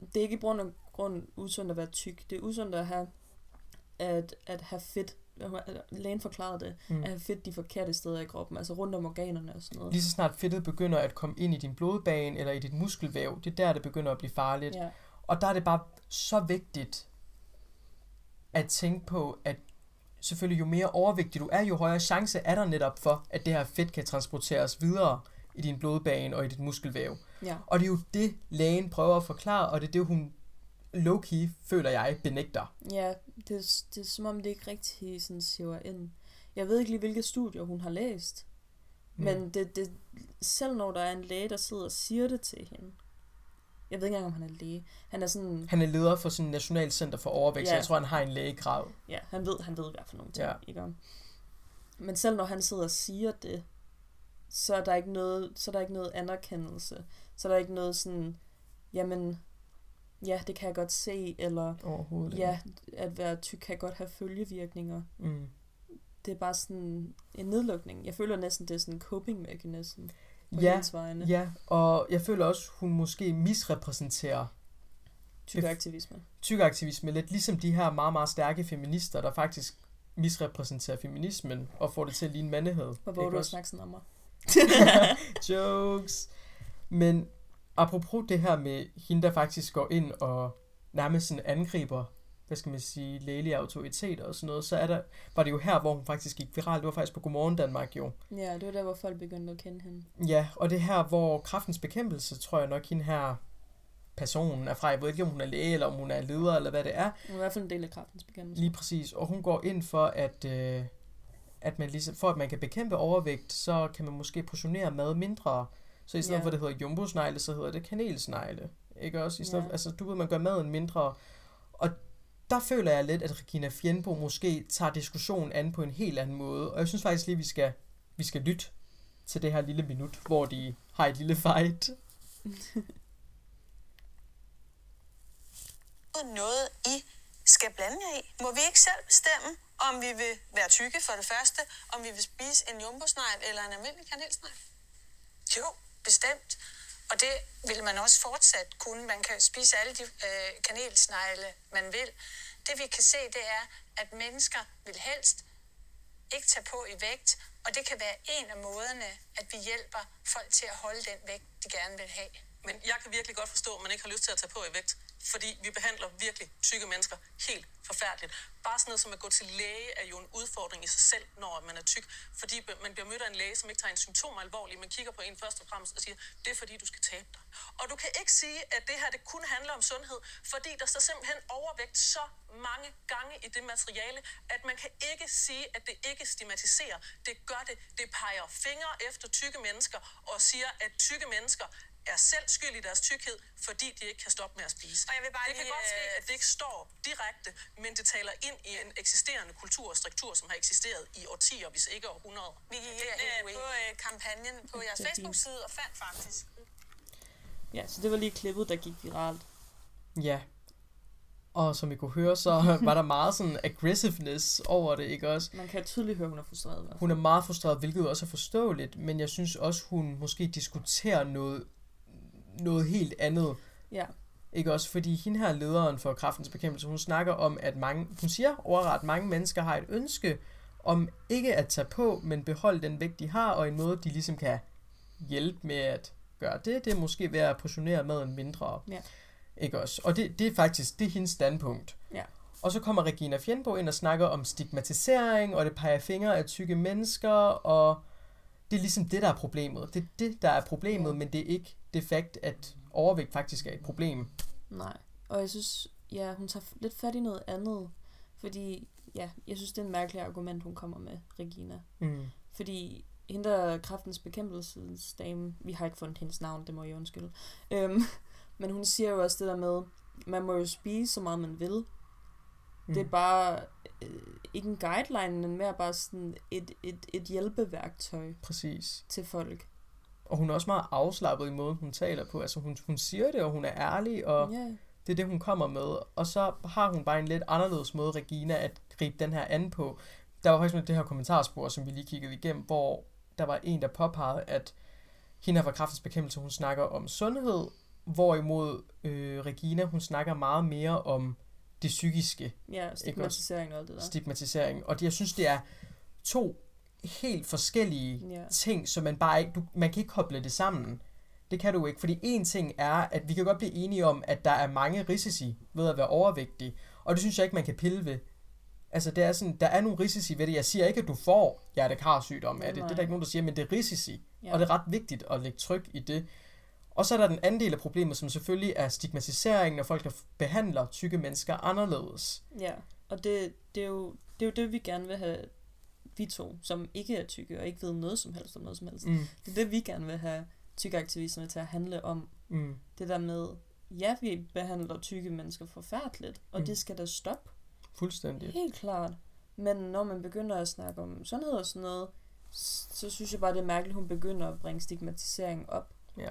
Speaker 1: det er ikke i grund og grund usundt at være tyk. Det er usundt at have, at, at have fedt. Lægen forklarede det.
Speaker 2: Mm.
Speaker 1: At have fedt de forkerte steder i kroppen, altså rundt om organerne og sådan noget.
Speaker 2: Lige så snart fedtet begynder at komme ind i din blodbane eller i dit muskelvæv, det er der, det begynder at blive farligt.
Speaker 1: Ja,
Speaker 2: Og der er det bare så vigtigt at tænke på, at selvfølgelig jo mere overvægtig du er, jo højere chance er der netop for, at det her fedt kan transporteres videre i din blodbane og i dit muskelvæv.
Speaker 1: ja.
Speaker 2: Og det er jo det, lægen prøver at forklare, og det er det, hun low-key, føler jeg, benægter.
Speaker 1: Ja, det, er- det er som om det ikke rigtig sådan siver ind. Jeg ved ikke lige, hvilke studier hun har læst.
Speaker 2: Mm.
Speaker 1: Men det, det, selv når der er en læge, der sidder og siger det til hende. Jeg ved ikke engang, om han er læge. Han er sådan,
Speaker 2: Han er leder for sådan national center for overvægt, så
Speaker 1: Ja.
Speaker 2: jeg tror, han har en lægegrad.
Speaker 1: ja, han ved, han ved i hvert fald nogle ting,
Speaker 2: Ja.
Speaker 1: ikke. Men selv når han sidder og siger det, så er der ikke noget, så er der ikke noget anerkendelse. Så er der ikke noget sådan, jamen, ja, det kan jeg godt se, eller
Speaker 2: Overhovedet
Speaker 1: ja, at være tyk kan godt have følgevirkninger.
Speaker 2: Mm.
Speaker 1: Det er bare sådan en nedlukning. Jeg føler næsten, det er sådan en coping mechanism på
Speaker 2: Ja,
Speaker 1: hendes vegne.
Speaker 2: Ja, og jeg føler også, hun måske misrepræsenterer
Speaker 1: Tyk aktivisme.
Speaker 2: tykaktivisme lidt, ligesom de her meget, meget stærke feminister, der faktisk misrepræsenterer feminismen og får det til at ligne mandighed.
Speaker 1: Hvor du
Speaker 2: også?
Speaker 1: snakket sådan om mig.
Speaker 2: Jokes. Men apropos det her med hende, der faktisk går ind og nærmest sådan angriber, hvad skal man sige, lægelige autoriteter og sådan noget, så er der, var det jo her, hvor hun faktisk gik viral. Det var faktisk på Godmorgen Danmark jo.
Speaker 1: Ja, det var der, hvor folk begyndte at kende hende.
Speaker 2: Ja, og det her, hvor kraftens bekæmpelse, tror jeg nok, hende her personen er fra. Jeg ved ikke, om hun er læge, eller om hun er leder, eller hvad det er.
Speaker 1: Hun var i hvert fald en del af kraftens bekæmpelse.
Speaker 2: Lige præcis. Og hun går ind for, at, øh, at man ligesom, for at man kan bekæmpe overvægt, så kan man måske portionere mad mindre. Så i stedet
Speaker 1: Ja.
Speaker 2: for, at det hedder jumbo-snegle, så hedder det kanelsnegle. Ikke også? I stedet,
Speaker 1: Ja.
Speaker 2: Altså, du ved, man gør maden mindre. Og der føler jeg lidt, at Regina Fjendbo måske tager diskussionen an på en helt anden måde. Og jeg synes faktisk lige, vi skal, vi skal lytte til det her lille minut, hvor de har et lille fight.
Speaker 3: noget, I skal blande jer i. Må vi ikke selv bestemme, om vi vil være tykke for det første, om vi vil spise en jumbosnegl eller en almindelig kanelsnegl? Jo, bestemt. Og det vil man også fortsat kunne. Man kan spise alle de øh, kanelsnegle, man vil. Det vi kan se, det er, at mennesker vil helst ikke tage på i vægt, og det kan være en af måderne, at vi hjælper folk til at holde den vægt, de gerne vil have.
Speaker 4: Men jeg kan virkelig godt forstå, at man ikke har lyst til at tage på i vægt. Fordi vi behandler virkelig tykke mennesker helt forfærdeligt. Bare sådan noget som at gå til læge er jo en udfordring i sig selv, når man er tyk. Fordi man bliver mødt af en læge, som ikke tager en symptomer alvorligt, men kigger på en først og fremmest og siger, det er fordi, du skal tabe dig. Og du kan ikke sige, at det her det kun handler om sundhed, fordi der står simpelthen overvægt så mange gange i det materiale, at man kan ikke sige, at det ikke stigmatiserer. Det gør det. Det peger fingre efter tykke mennesker og siger, at tykke mennesker er selv skyld i deres tykkhed, fordi de ikke kan stoppe med at spise.
Speaker 3: Og jeg vil bare
Speaker 4: det kan
Speaker 3: lige,
Speaker 4: godt ske,
Speaker 3: øh,
Speaker 4: at det ikke står direkte, men det taler ind i en eksisterende kultur og struktur, som har eksisteret i årtier, hvis ikke århundreder.
Speaker 3: Vi gik øh, på øh, kampagnen på jeres
Speaker 1: er.
Speaker 3: Facebook-side og fandt faktisk
Speaker 1: Ja, så det var lige klippet, der gik viralt.
Speaker 2: Ja. Og som I kunne høre, så var der meget sådan aggressiveness over det, ikke også?
Speaker 1: Man kan tydeligt høre, hun er frustreret.
Speaker 2: Hun er meget frustreret, hvilket også er forståeligt, men jeg synes også, hun måske diskuterer noget, noget helt andet.
Speaker 1: Ja,
Speaker 2: Ikke også? Fordi hende her, lederen for kraftens bekæmpelse, hun snakker om, at mange, hun siger overret, mange mennesker har et ønske om ikke at tage på, men beholde den vægt, de har, og en måde, de ligesom kan hjælpe med at gøre det, det er måske ved at portionere maden mindre.
Speaker 1: Ja.
Speaker 2: Ikke også? Og det, det er faktisk, det er hendes standpunkt.
Speaker 1: Ja.
Speaker 2: Og så kommer Regina Fjendbo ind og snakker om stigmatisering, og det peger fingre af tykke mennesker, og det er ligesom det, der er problemet. Det er det, der er problemet,
Speaker 1: Ja.
Speaker 2: men det er ikke det fakt, at overvægt faktisk er et problem.
Speaker 1: nej. Og jeg synes, ja, hun tager lidt fat i noget andet. Fordi, ja, jeg synes, det er en mærkelig argument, hun kommer med, Regina.
Speaker 2: Mm.
Speaker 1: Fordi hende der kraftens bekæmpelsesdame, vi har ikke fundet hendes navn, det må jeg undskylde. Øhm, men hun siger jo også det der med, man må jo spise så meget man vil. Mm. Det er bare øh, ikke en guideline, men mere bare sådan et, et, et hjælpeværktøj
Speaker 2: Præcis.
Speaker 1: til folk.
Speaker 2: Og hun er også meget afslappet i måden, hun taler på. Altså hun, hun siger det, og hun er ærlig, og
Speaker 1: Ja,
Speaker 2: det er det, hun kommer med. Og så har hun bare en lidt anderledes måde, Regina, at gribe den her an på. Der var faktisk det her kommentarspor, som vi lige kiggede igennem, hvor der var en, der påpegede, at hende fra kraftens bekæmpelse, hun snakker om sundhed, hvorimod øh, Regina, hun snakker meget mere om det psykiske
Speaker 1: ja stigmatisering og alt det der.
Speaker 2: stigmatisering. Og det, jeg synes, det er to helt forskellige
Speaker 1: Ja.
Speaker 2: ting, som man bare ikke, du, man kan ikke koble det sammen. Det kan du ikke, fordi en ting er, at vi kan godt blive enige om, at der er mange risici ved at være overvægtig, og det synes jeg ikke, man kan pille ved. Altså, det er sådan, der er nogle risici ved det. Jeg siger ikke, at du får hjertekarsygdom af det. Det er der ikke nogen, der siger, men det er risici.
Speaker 1: Ja.
Speaker 2: Og det er ret vigtigt at lægge tryk i det. Og så er der den anden del af problemet, som selvfølgelig er stigmatiseringen, når folk der behandler tykke mennesker anderledes.
Speaker 1: Ja, og det, det, er jo, det er jo det, vi gerne vil have, vi to, som ikke er tykke og ikke ved noget som helst om noget som helst.
Speaker 2: Mm.
Speaker 1: Det er det, vi gerne vil have tykkeaktivisterne til at handle om.
Speaker 2: Mm.
Speaker 1: Det der med, ja, vi behandler tykke mennesker forfærdeligt, og
Speaker 2: Mm.
Speaker 1: det skal da stoppe.
Speaker 2: Fuldstændig.
Speaker 1: Helt klart. Men når man begynder at snakke om sundhed og sådan noget, så synes jeg bare, det er mærkeligt, at hun begynder at bringe stigmatisering op.
Speaker 2: Ja.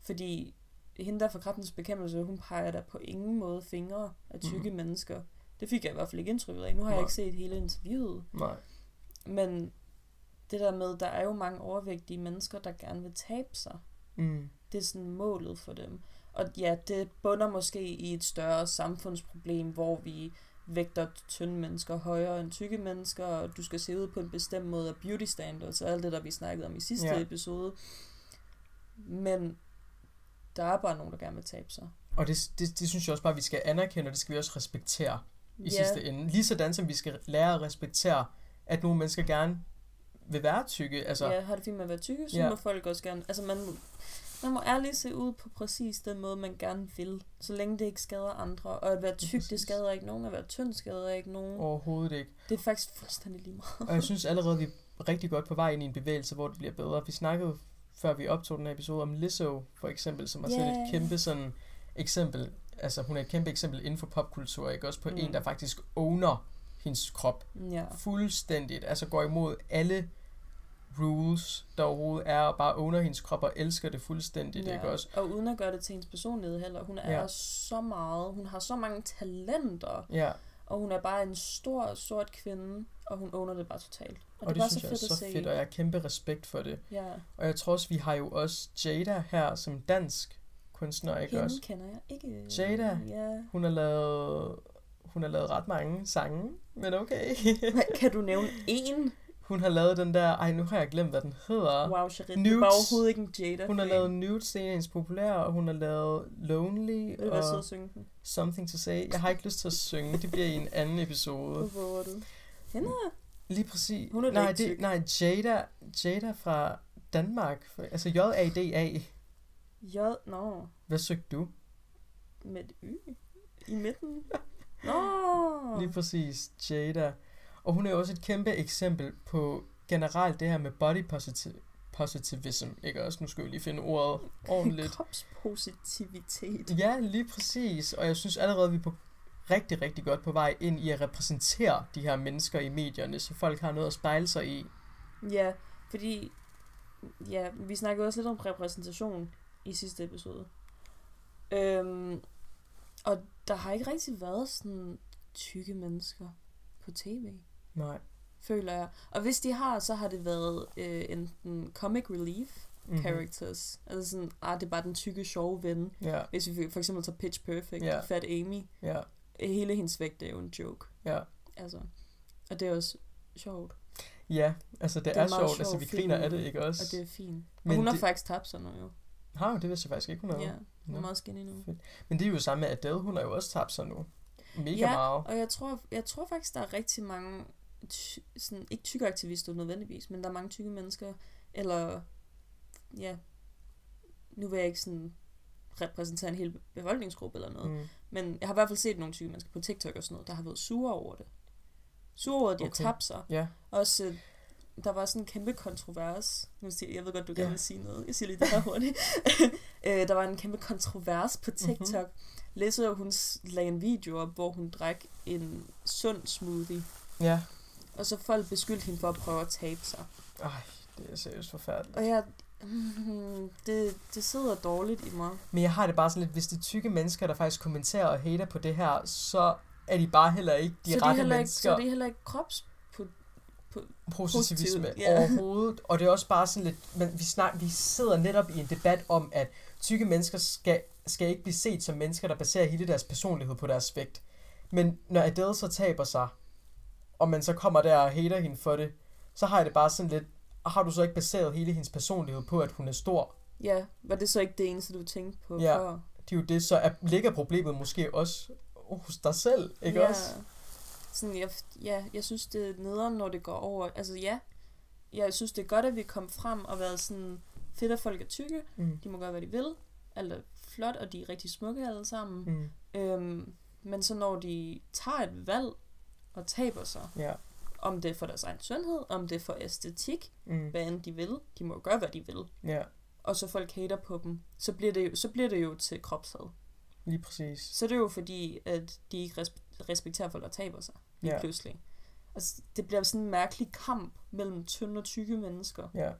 Speaker 1: Fordi hende der fra kraftens bekæmpelse, hun peger der på ingen måde fingre af tykke mm. mennesker. Det fik jeg i hvert fald ikke indtrykket af. Nu har jeg
Speaker 2: Nej.
Speaker 1: ikke set hele interviewet.
Speaker 2: Nej.
Speaker 1: Men det der med, der er jo mange overvægtige mennesker, der gerne vil tabe sig.
Speaker 2: Mm.
Speaker 1: Det er sådan målet for dem. Og ja, det bunder måske i et større samfundsproblem, hvor vi vægter tynde mennesker højere end tykke mennesker, og du skal se ud på en bestemt måde af beauty standards, og alt det, der vi snakkede om i sidste
Speaker 2: Ja.
Speaker 1: episode. Men der er bare nogen, der gerne vil tabe sig.
Speaker 2: Og det, det, det synes jeg også bare, vi skal anerkende, og det skal vi også respektere i
Speaker 1: Ja.
Speaker 2: sidste ende. Lige sådan som vi skal lære at respektere, at nogle mennesker gerne vil være tykke. Altså,
Speaker 1: ja, har det fint med at være tykke, så
Speaker 2: Ja.
Speaker 1: må folk også gerne... Altså, man, man må ærligt se ud på præcis den måde, man gerne vil, så længe det ikke skader andre. Og at være tyk, det skader ikke nogen. At være tynd skader ikke nogen.
Speaker 2: overhovedet ikke.
Speaker 1: Det er faktisk fuldstændig lige meget.
Speaker 2: Og jeg synes allerede, vi er rigtig godt på vej ind i en bevægelse, hvor det bliver bedre. Vi snakkede, før vi optog den her episode, om Lizzo, for eksempel, som er sådan
Speaker 1: Ja.
Speaker 2: et kæmpe sådan eksempel. Altså, hun er et kæmpe eksempel inden for popkultur, ikke? Også på. Mm. en, der faktisk owner hendes krop
Speaker 1: Ja.
Speaker 2: fuldstændigt, altså går imod alle rules, der overhovedet er, og bare owner hendes krop og elsker det fuldstændigt,
Speaker 1: ja.
Speaker 2: ikke også?
Speaker 1: Og uden at gøre det til hendes personlighed heller. Hun er
Speaker 2: Ja.
Speaker 1: så meget. Hun har så mange talenter.
Speaker 2: Ja,
Speaker 1: Og hun er bare en stor, sort kvinde. Og hun owner det bare totalt. Og,
Speaker 2: og, det,
Speaker 1: bare
Speaker 2: synes jeg er så fedt, og jeg har kæmpe respekt for det.
Speaker 1: Ja.
Speaker 2: Og jeg tror også, vi har jo også Jada her som dansk kunstner, ikke
Speaker 1: Hende
Speaker 2: også?
Speaker 1: kender jeg ikke.
Speaker 2: Jada?
Speaker 1: Ja.
Speaker 2: Hun har lavet, hun har lavet ret mange sange, men okay.
Speaker 1: Kan du nævne én?
Speaker 2: hun har lavet den der, ej nu har jeg glemt, hvad den hedder.
Speaker 1: Wow, Charit.
Speaker 2: Nudes.
Speaker 1: var overhovedet ikke en Jada.
Speaker 2: Hun har lavet Nudes, det er en hendes populære, og hun har lavet Lonely
Speaker 1: Vil du
Speaker 2: og
Speaker 1: at synge den?
Speaker 2: Something to Say. Jeg har ikke lyst til at synge, det bliver i en anden episode.
Speaker 1: Hvor våger du? Hende
Speaker 2: Lige præcis.
Speaker 1: Hun er
Speaker 2: nej, det, nej, Jada, Jada fra Danmark. Altså J-A-D-A.
Speaker 1: J... Nå.
Speaker 2: Hvad søgte du?
Speaker 1: Med et Y. I midten.
Speaker 2: Lige præcis, Jada. Og hun er jo også et kæmpe eksempel på generelt det her med body positiv positivism, ikke også? Nu skal vi lige finde ordet ordentligt.
Speaker 1: Kropspositivitet.
Speaker 2: Ja, lige præcis. Og jeg synes allerede, vi er på rigtig, rigtig godt på vej ind i at repræsentere de her mennesker i medierne, så folk har noget at spejle sig i.
Speaker 1: Ja, fordi... Ja, vi snakkede også lidt om repræsentation i sidste episode. Øhm, og der har ikke rigtig været sådan tykke mennesker på tv,
Speaker 2: Nej.
Speaker 1: føler jeg. Og hvis de har, så har det været øh, enten comic relief
Speaker 2: Mhm.
Speaker 1: characters. Altså sådan, ah, det er bare den tykke, sjove ven.
Speaker 2: Ja,
Speaker 1: Hvis vi for eksempel tager Pitch Perfect,
Speaker 2: Ja.
Speaker 1: Fat Amy,
Speaker 2: ja,
Speaker 1: hele hendes vægt er jo en joke.
Speaker 2: ja.
Speaker 1: Altså, og det er også sjovt,
Speaker 2: Ja, altså det,
Speaker 1: Det er
Speaker 2: er, sjovt, altså vi
Speaker 1: film,
Speaker 2: griner af det, ikke
Speaker 1: og
Speaker 2: også?
Speaker 1: det er fint. Og
Speaker 2: Men
Speaker 1: hun har
Speaker 2: det-
Speaker 1: faktisk tabt sig nu jo.
Speaker 2: Har hun? Det vidste jeg faktisk ikke, hun havde.
Speaker 1: Ja, hun er meget skinny nu.
Speaker 2: Men det er jo samme med Adele, hun har jo også tabt sig nu. Mega
Speaker 1: Ja,
Speaker 2: meget.
Speaker 1: Og jeg tror, jeg tror faktisk, der er rigtig mange, ty- sådan, ikke tykke aktivister nødvendigvis, men der er mange tykke mennesker, eller ja, nu vil jeg ikke sådan repræsentere en hel befolkningsgruppe eller noget, mm.
Speaker 2: Mm.
Speaker 1: men jeg har i hvert fald set nogle tykke mennesker på TikTok og sådan noget, der har været sure over det. Sure over, at de
Speaker 2: Okay.
Speaker 1: har tabt sig.
Speaker 2: Ja,
Speaker 1: Også, øh, der var sådan en kæmpe kontrovers. Nu siger, jeg ved godt, du gerne
Speaker 2: Ja.
Speaker 1: vil sige noget. Jeg siger lige det her hurtigt. øh, der var en kæmpe kontrovers på TikTok.
Speaker 2: Mhm.
Speaker 1: Mm-hmm. Læste, hun lagde en video op, hvor hun drak en sund smoothie.
Speaker 2: ja.
Speaker 1: Og så folk beskyldte hende for at prøve at tabe sig.
Speaker 2: Ej, det er seriøst forfærdeligt.
Speaker 1: Og jeg... Mm, det, det sidder dårligt i mig.
Speaker 2: Men jeg har det bare sådan lidt, hvis de tykke mennesker, der faktisk kommenterer og hater på det her, så er de bare heller ikke de
Speaker 1: så, det er
Speaker 2: rette
Speaker 1: heller ikke,
Speaker 2: mennesker.
Speaker 1: så er det heller ikke krops...
Speaker 2: positivisme
Speaker 1: Positivt, ja.
Speaker 2: overhovedet. Og det er også bare sådan lidt, men vi, snak, vi sidder netop i en debat om, at tykke mennesker skal, skal ikke blive set som mennesker, der baserer hele deres personlighed på deres vægt. Men når Adele så taber sig, og man så kommer der og hater hende for det, så har jeg det bare sådan lidt, har du så ikke baseret hele hendes personlighed på, at hun er stor?
Speaker 1: Ja, var det så ikke det eneste, du tænkte på
Speaker 2: Ja.
Speaker 1: før?
Speaker 2: Det er jo det, så er, ligger problemet måske også hos dig selv, ikke
Speaker 1: ja.
Speaker 2: også?
Speaker 1: Sådan, jeg, ja, jeg synes, det er nederen, når det går over. Altså ja, jeg synes, det er godt, at vi kom frem og været sådan, fedt, at folk er tykke.
Speaker 2: Mm.
Speaker 1: De må gøre, hvad de vil. Alt er flot, og de er rigtig smukke alle sammen.
Speaker 2: Mm.
Speaker 1: Øhm, men så når de tager et valg og taber sig,
Speaker 2: Ja.
Speaker 1: om det er for deres egen sundhed, om det er for æstetik,
Speaker 2: Mm.
Speaker 1: hvad end de vil, de må gøre, hvad de vil,
Speaker 2: Ja,
Speaker 1: og så folk hater på dem, så bliver det jo, så bliver det jo til kropshad.
Speaker 2: lige præcis.
Speaker 1: Så det er jo fordi, at de ikke res- respekterer folk, der taber sig lige
Speaker 2: Ja.
Speaker 1: pludselig. Altså, det bliver sådan en mærkelig kamp mellem tynde og tykke mennesker.
Speaker 2: Ja.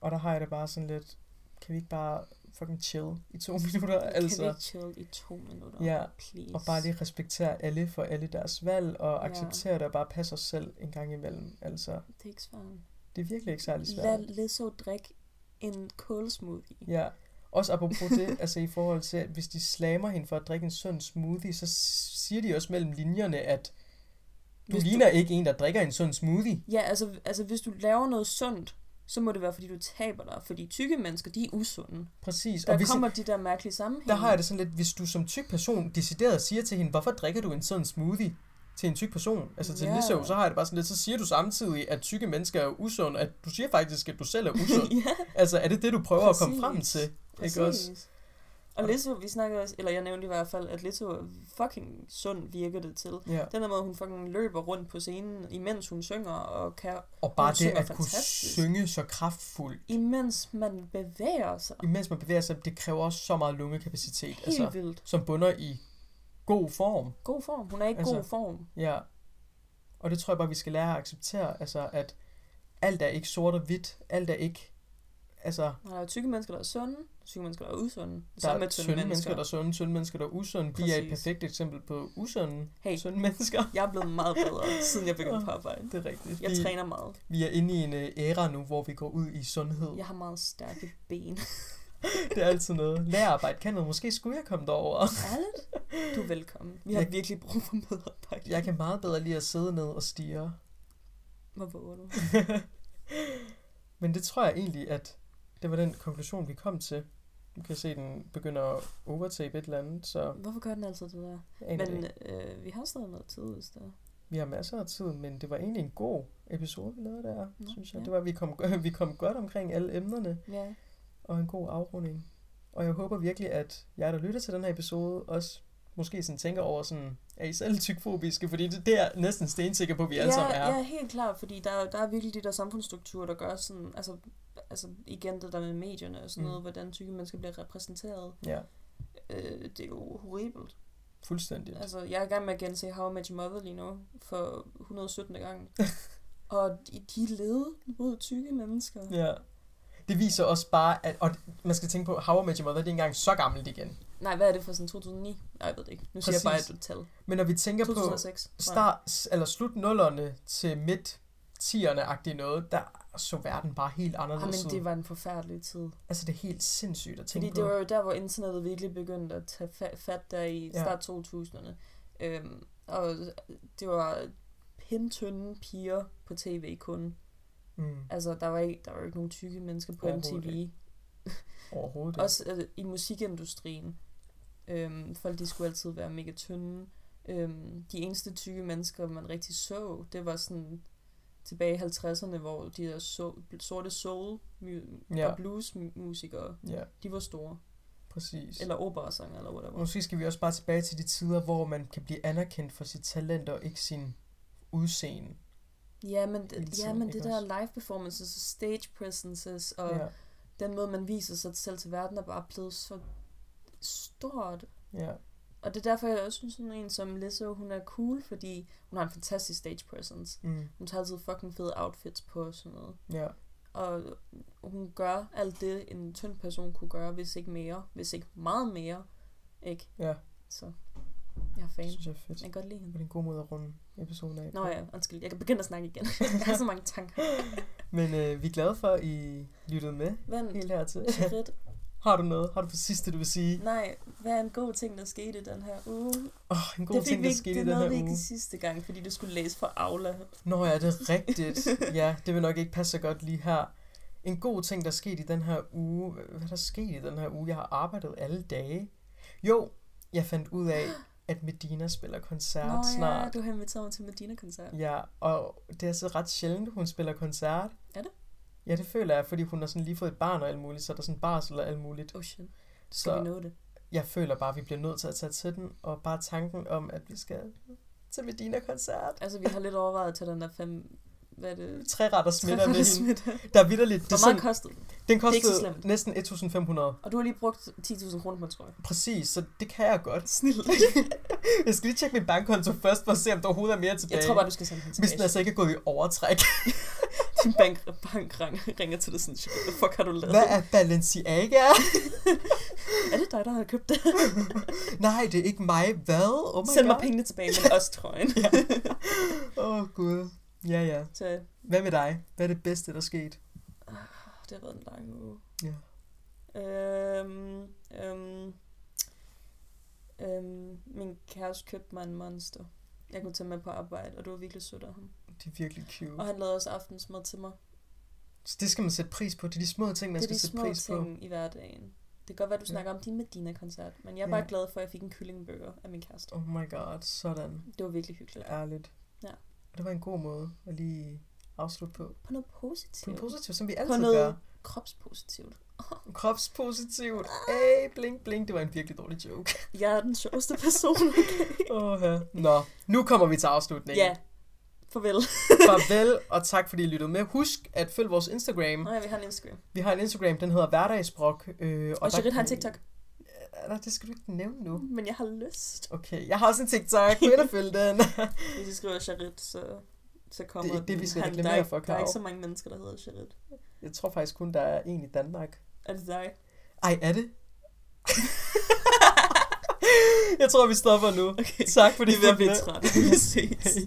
Speaker 2: Og der har jeg det bare sådan lidt, kan vi ikke bare fucking chill i to minutter?
Speaker 1: Kan
Speaker 2: Altså,
Speaker 1: vi ikke chill i to minutter?
Speaker 2: Ja,
Speaker 1: please.
Speaker 2: og bare lige respektere alle for alle deres valg, og
Speaker 1: Ja.
Speaker 2: acceptere det og bare passe os selv en gang imellem. Altså,
Speaker 1: Det er ikke svært.
Speaker 2: det er virkelig ikke særlig
Speaker 1: Lad
Speaker 2: svært.
Speaker 1: Lizzo drikke en kålsmoothie.
Speaker 2: Ja. Også apropos det, altså i forhold til, at hvis de slamer hende for at drikke en sund smoothie, så siger de også mellem linjerne, at du
Speaker 1: Hvis du-
Speaker 2: ligner ikke en, der drikker en sund smoothie.
Speaker 1: Ja, altså, altså hvis du laver noget sundt, så må det være, fordi du taber dig. Fordi tykke mennesker, de er usunde.
Speaker 2: Præcis.
Speaker 1: Der
Speaker 2: og hvis,
Speaker 1: kommer de der mærkelige sammenhænge.
Speaker 2: der har jeg det sådan lidt, hvis du som tyk person decideret siger til hende, hvorfor drikker du en sådan smoothie til en tyk person, altså til
Speaker 1: Ja.
Speaker 2: Lizzo, så har jeg det bare sådan lidt, så siger du samtidig, at tykke mennesker er usunde, at du siger faktisk, at du selv er usund.
Speaker 1: ja,
Speaker 2: altså er det det, du prøver at komme frem
Speaker 1: Præcis.
Speaker 2: Ikke også?
Speaker 1: Og Lizzo, vi snakkede også, eller jeg nævnte i hvert fald, at Lizzo er fucking sund virker det til.
Speaker 2: Ja.
Speaker 1: Den der måde, hun fucking løber rundt på scenen, imens hun synger, og kan,
Speaker 2: Og bare det at kunne synge så kraftfuldt,
Speaker 1: imens man bevæger sig.
Speaker 2: imens man bevæger sig, det kræver også så meget lungekapacitet,
Speaker 1: Helt
Speaker 2: altså,
Speaker 1: vildt.
Speaker 2: som bunder i god form.
Speaker 1: God form. Hun er i
Speaker 2: Altså-
Speaker 1: god form.
Speaker 2: Ja. Og det tror jeg bare, vi skal lære at acceptere, altså at alt er ikke sort og hvidt, alt er ikke, altså,
Speaker 1: Der er tykke mennesker, der er sunde, tykke mennesker, der er usunde. Det
Speaker 2: der er
Speaker 1: med
Speaker 2: tynde
Speaker 1: tynde
Speaker 2: mennesker,
Speaker 1: mennesker.
Speaker 2: der er sunde, tynde mennesker, der er usunde. Vi er et perfekt eksempel på usunde,
Speaker 1: Hey.
Speaker 2: sunde mennesker.
Speaker 1: Jeg er blevet meget bedre, siden jeg begyndte på arbejde.
Speaker 2: Det er rigtigt.
Speaker 1: Jeg
Speaker 2: vi,
Speaker 1: træner meget.
Speaker 2: vi er inde i en øh, æra nu, hvor vi går ud i sundhed.
Speaker 1: Jeg har meget stærke ben.
Speaker 2: Det er altid noget. Lærerarbejde kan noget. Måske skulle jeg komme derover.
Speaker 1: Ærligt? Du er velkommen. Vi har
Speaker 2: Jeg-
Speaker 1: virkelig brug for medarbejdere.
Speaker 2: Jeg kan meget bedre lide at sidde ned og stige.
Speaker 1: Hvor våger du?
Speaker 2: Men det tror jeg egentlig, at det var den konklusion, vi kom til. Du kan se, den begynder at overtape et eller andet, så
Speaker 1: Hvorfor gør den altid det der? Men øh, vi har stadig noget tid, hvis der.
Speaker 2: vi har masser af tid, men det var egentlig en god episode, vi lavede der,
Speaker 1: Nå,
Speaker 2: synes jeg.
Speaker 1: ja.
Speaker 2: Det var, at vi kom, vi kom godt omkring alle emnerne,
Speaker 1: Ja.
Speaker 2: og en god afrunding. Og jeg håber virkelig, at jeg, der lytter til den her episode, også måske sådan tænker over sådan, er I selv tykfobiske? Fordi det, det er næsten stensikker på, at vi alle sammen er.
Speaker 1: ja, helt klart, fordi der, er- der er virkelig de der samfundsstrukturer, der gør sådan, altså, altså igen det der med medierne og sådan
Speaker 2: Mm.
Speaker 1: noget, hvordan tykke mennesker bliver repræsenteret.
Speaker 2: ja
Speaker 1: Øh, det er jo horribelt.
Speaker 2: fuldstændigt.
Speaker 1: Altså, jeg er i gang med at gense How I Met Your Mother lige nu, for 117. gang. og de, de led mod tykke mennesker.
Speaker 2: Ja. Det viser også bare, at og man skal tænke på, How I Met Your Mother, det er engang så gammelt igen.
Speaker 1: Nej, hvad er det for sådan 2009? Nej, jeg ved det ikke. Nu siger jeg bare
Speaker 2: Præcis.
Speaker 1: et tal.
Speaker 2: Men når vi tænker på
Speaker 1: 2006. tror jeg.
Speaker 2: start, eller slut nullerne til midt 10'erne-agtigt noget, der så verden bare helt anderledes
Speaker 1: men
Speaker 2: ud.
Speaker 1: det var en forfærdelig tid.
Speaker 2: Altså, det er helt sindssygt at tænke
Speaker 1: Fordi
Speaker 2: på.
Speaker 1: det var jo der, hvor internettet virkelig begyndte at tage fa- fat der i
Speaker 2: Ja.
Speaker 1: start 2000'erne. Øhm, og det var pindtynde piger på tv kun.
Speaker 2: Mm,
Speaker 1: Altså, der var ikke, der var ikke nogen tykke mennesker på
Speaker 2: Overhovedet
Speaker 1: MTV.
Speaker 2: overhovedet ikke.
Speaker 1: Også øh, i musikindustrien. Øhm, folk, de skulle altid være mega tynde. Øhm, de eneste tykke mennesker, man rigtig så, det var sådan tilbage i 50'erne, hvor de der so, sorte soul
Speaker 2: Ja.
Speaker 1: og blues mu- musikere,
Speaker 2: Ja,
Speaker 1: de var store.
Speaker 2: præcis.
Speaker 1: Eller operasanger, eller whatever.
Speaker 2: Måske skal vi også bare tilbage til de tider, hvor man kan blive anerkendt for sit talent og ikke sin udseende.
Speaker 1: Ja, men, ja, men det der live performances og stage presences og
Speaker 2: Ja,
Speaker 1: den måde, man viser sig selv til verden, er bare blevet så stort.
Speaker 2: ja,
Speaker 1: Og det er derfor, jeg også synes, sådan en som Lizzo, hun er cool, fordi hun har en fantastisk stage presence.
Speaker 2: mm,
Speaker 1: Hun tager altid fucking fede outfits på og sådan noget.
Speaker 2: ja.
Speaker 1: Og hun gør alt det, en tynd person kunne gøre, hvis ikke mere. Hvis ikke meget mere. Ikke?
Speaker 2: Ja.
Speaker 1: Så jeg er fan.
Speaker 2: Det synes jeg er fedt.
Speaker 1: Jeg kan godt lide hende.
Speaker 2: Det er en god måde at runde episoden af.
Speaker 1: Nå ja, undskyld. Jeg kan begynde at snakke igen. jeg har så mange tanker.
Speaker 2: Men øh, vi er glade for, at I lyttede med
Speaker 1: Vent,
Speaker 2: helt hertil.
Speaker 1: Charit.
Speaker 2: Har du noget? Har du for sidste, du vil sige?
Speaker 1: Nej, hvad er en god ting, der skete i den her uge?
Speaker 2: Åh, oh, en god
Speaker 1: det
Speaker 2: ting, der
Speaker 1: ikke,
Speaker 2: skete
Speaker 1: det
Speaker 2: i den her
Speaker 1: vi ikke
Speaker 2: uge.
Speaker 1: sidste gang, fordi du skulle læse fra Aula.
Speaker 2: Nå ja, det er rigtigt. ja, det vil nok ikke passe så godt lige her. En god ting, der er sket i den her uge. Hvad er der sket i den her uge? Jeg har arbejdet alle dage. Jo, jeg fandt ud af, at Medina spiller koncert
Speaker 1: Nå ja,
Speaker 2: snart.
Speaker 1: du har inviteret mig til Medina-koncert.
Speaker 2: Ja, og det er så ret sjældent, hun spiller koncert.
Speaker 1: Er det?
Speaker 2: Ja, det føler jeg, fordi hun har sådan lige fået et barn og alt muligt, så der er sådan barsel og alt muligt.
Speaker 1: Oh shit. Skal vi
Speaker 2: Så
Speaker 1: nå det?
Speaker 2: jeg føler bare, at vi bliver nødt til at tage til den, og bare tanken om, at vi skal til Medina-koncert.
Speaker 1: Altså, vi har lidt overvejet tage den der fem... Hvad er det?
Speaker 2: Tre retter smitter med hende. Der er vidderligt. Er
Speaker 1: Hvor meget kostede den?
Speaker 2: den kostede næsten 1.500.
Speaker 1: Og du har lige brugt 10.000 kroner på en trøje.
Speaker 2: Præcis, så det kan jeg godt.
Speaker 1: Snilt.
Speaker 2: Jeg skal lige tjekke min bankkonto først, for at se, om der overhovedet er mere tilbage.
Speaker 1: Jeg tror bare, du skal sende den
Speaker 2: Hvis den altså ikke er gået i overtræk.
Speaker 1: Din bank, bank ring- ringer til dig sådan, "Shit, hvad fuck har du lavet?
Speaker 2: Hvad er Balenciaga?
Speaker 1: Er det dig, der har købt det?
Speaker 2: Nej, det er ikke mig. Hvad? Oh my
Speaker 1: Send mig
Speaker 2: God.
Speaker 1: pengene tilbage, men også trøjen.
Speaker 2: Åh, oh, gud. Ja, ja.
Speaker 1: Så
Speaker 2: Hvad med dig? Hvad er det bedste, der er sket?
Speaker 1: åh, det har været en lang uge.
Speaker 2: Ja.
Speaker 1: Øhm, øhm, øhm, min kæreste købte mig en monster. Jeg kunne tage med på arbejde, og det var virkelig sødt af ham.
Speaker 2: Det er virkelig cute.
Speaker 1: Og han lavede også aftensmad til mig.
Speaker 2: Så det skal man sætte pris på. Det er de små ting, man
Speaker 1: det er
Speaker 2: skal
Speaker 1: de
Speaker 2: sætte
Speaker 1: små
Speaker 2: pris på.
Speaker 1: ting i hverdagen. Det kan godt være, du
Speaker 2: Ja.
Speaker 1: snakker om din Medina-koncert, men jeg er
Speaker 2: Ja.
Speaker 1: bare glad for, at jeg fik en kyllingbøger af min kæreste.
Speaker 2: Oh my god, sådan.
Speaker 1: Det var virkelig hyggeligt.
Speaker 2: Ærligt. Og det var en god måde at lige afslutte på.
Speaker 1: På noget
Speaker 2: På
Speaker 1: positivt.
Speaker 2: en positiv, som vi
Speaker 1: På
Speaker 2: altid
Speaker 1: noget
Speaker 2: gør.
Speaker 1: kropspositivt.
Speaker 2: Kropspositivt. Hey, bling, bling. Det var en virkelig dårlig joke.
Speaker 1: Jeg er den sjoveste person, okay?
Speaker 2: Åh, ja. Nå, nu kommer vi til afslutningen.
Speaker 1: ja. Farvel.
Speaker 2: Farvel, og tak fordi I lyttede med. Husk at følge vores Instagram.
Speaker 1: Nå, ja, vi har en Instagram.
Speaker 2: Vi har en Instagram, den hedder Hverdagsbrok. Øh,
Speaker 1: Og
Speaker 2: der
Speaker 1: Charit har en TikTok.
Speaker 2: Nej, det skal du ikke nævne nu.
Speaker 1: Men jeg har lyst.
Speaker 2: Okay, jeg har også en TikTok. Gå ind og følg den.
Speaker 1: Hvis I skriver Charit, så, så kommer
Speaker 2: Det er det, vi skal reklamere
Speaker 1: der er,
Speaker 2: for,
Speaker 1: Der er ikke
Speaker 2: Karo.
Speaker 1: så mange mennesker, der hedder Charit.
Speaker 2: Jeg tror faktisk kun, der er en i Danmark.
Speaker 1: Er det dig?
Speaker 2: Ej, er det? jeg tror, vi stopper nu.
Speaker 1: Okay.
Speaker 2: Tak fordi
Speaker 1: Vi er ved at
Speaker 2: I
Speaker 1: blive
Speaker 2: fulgte med.
Speaker 1: trætte. Vi ses.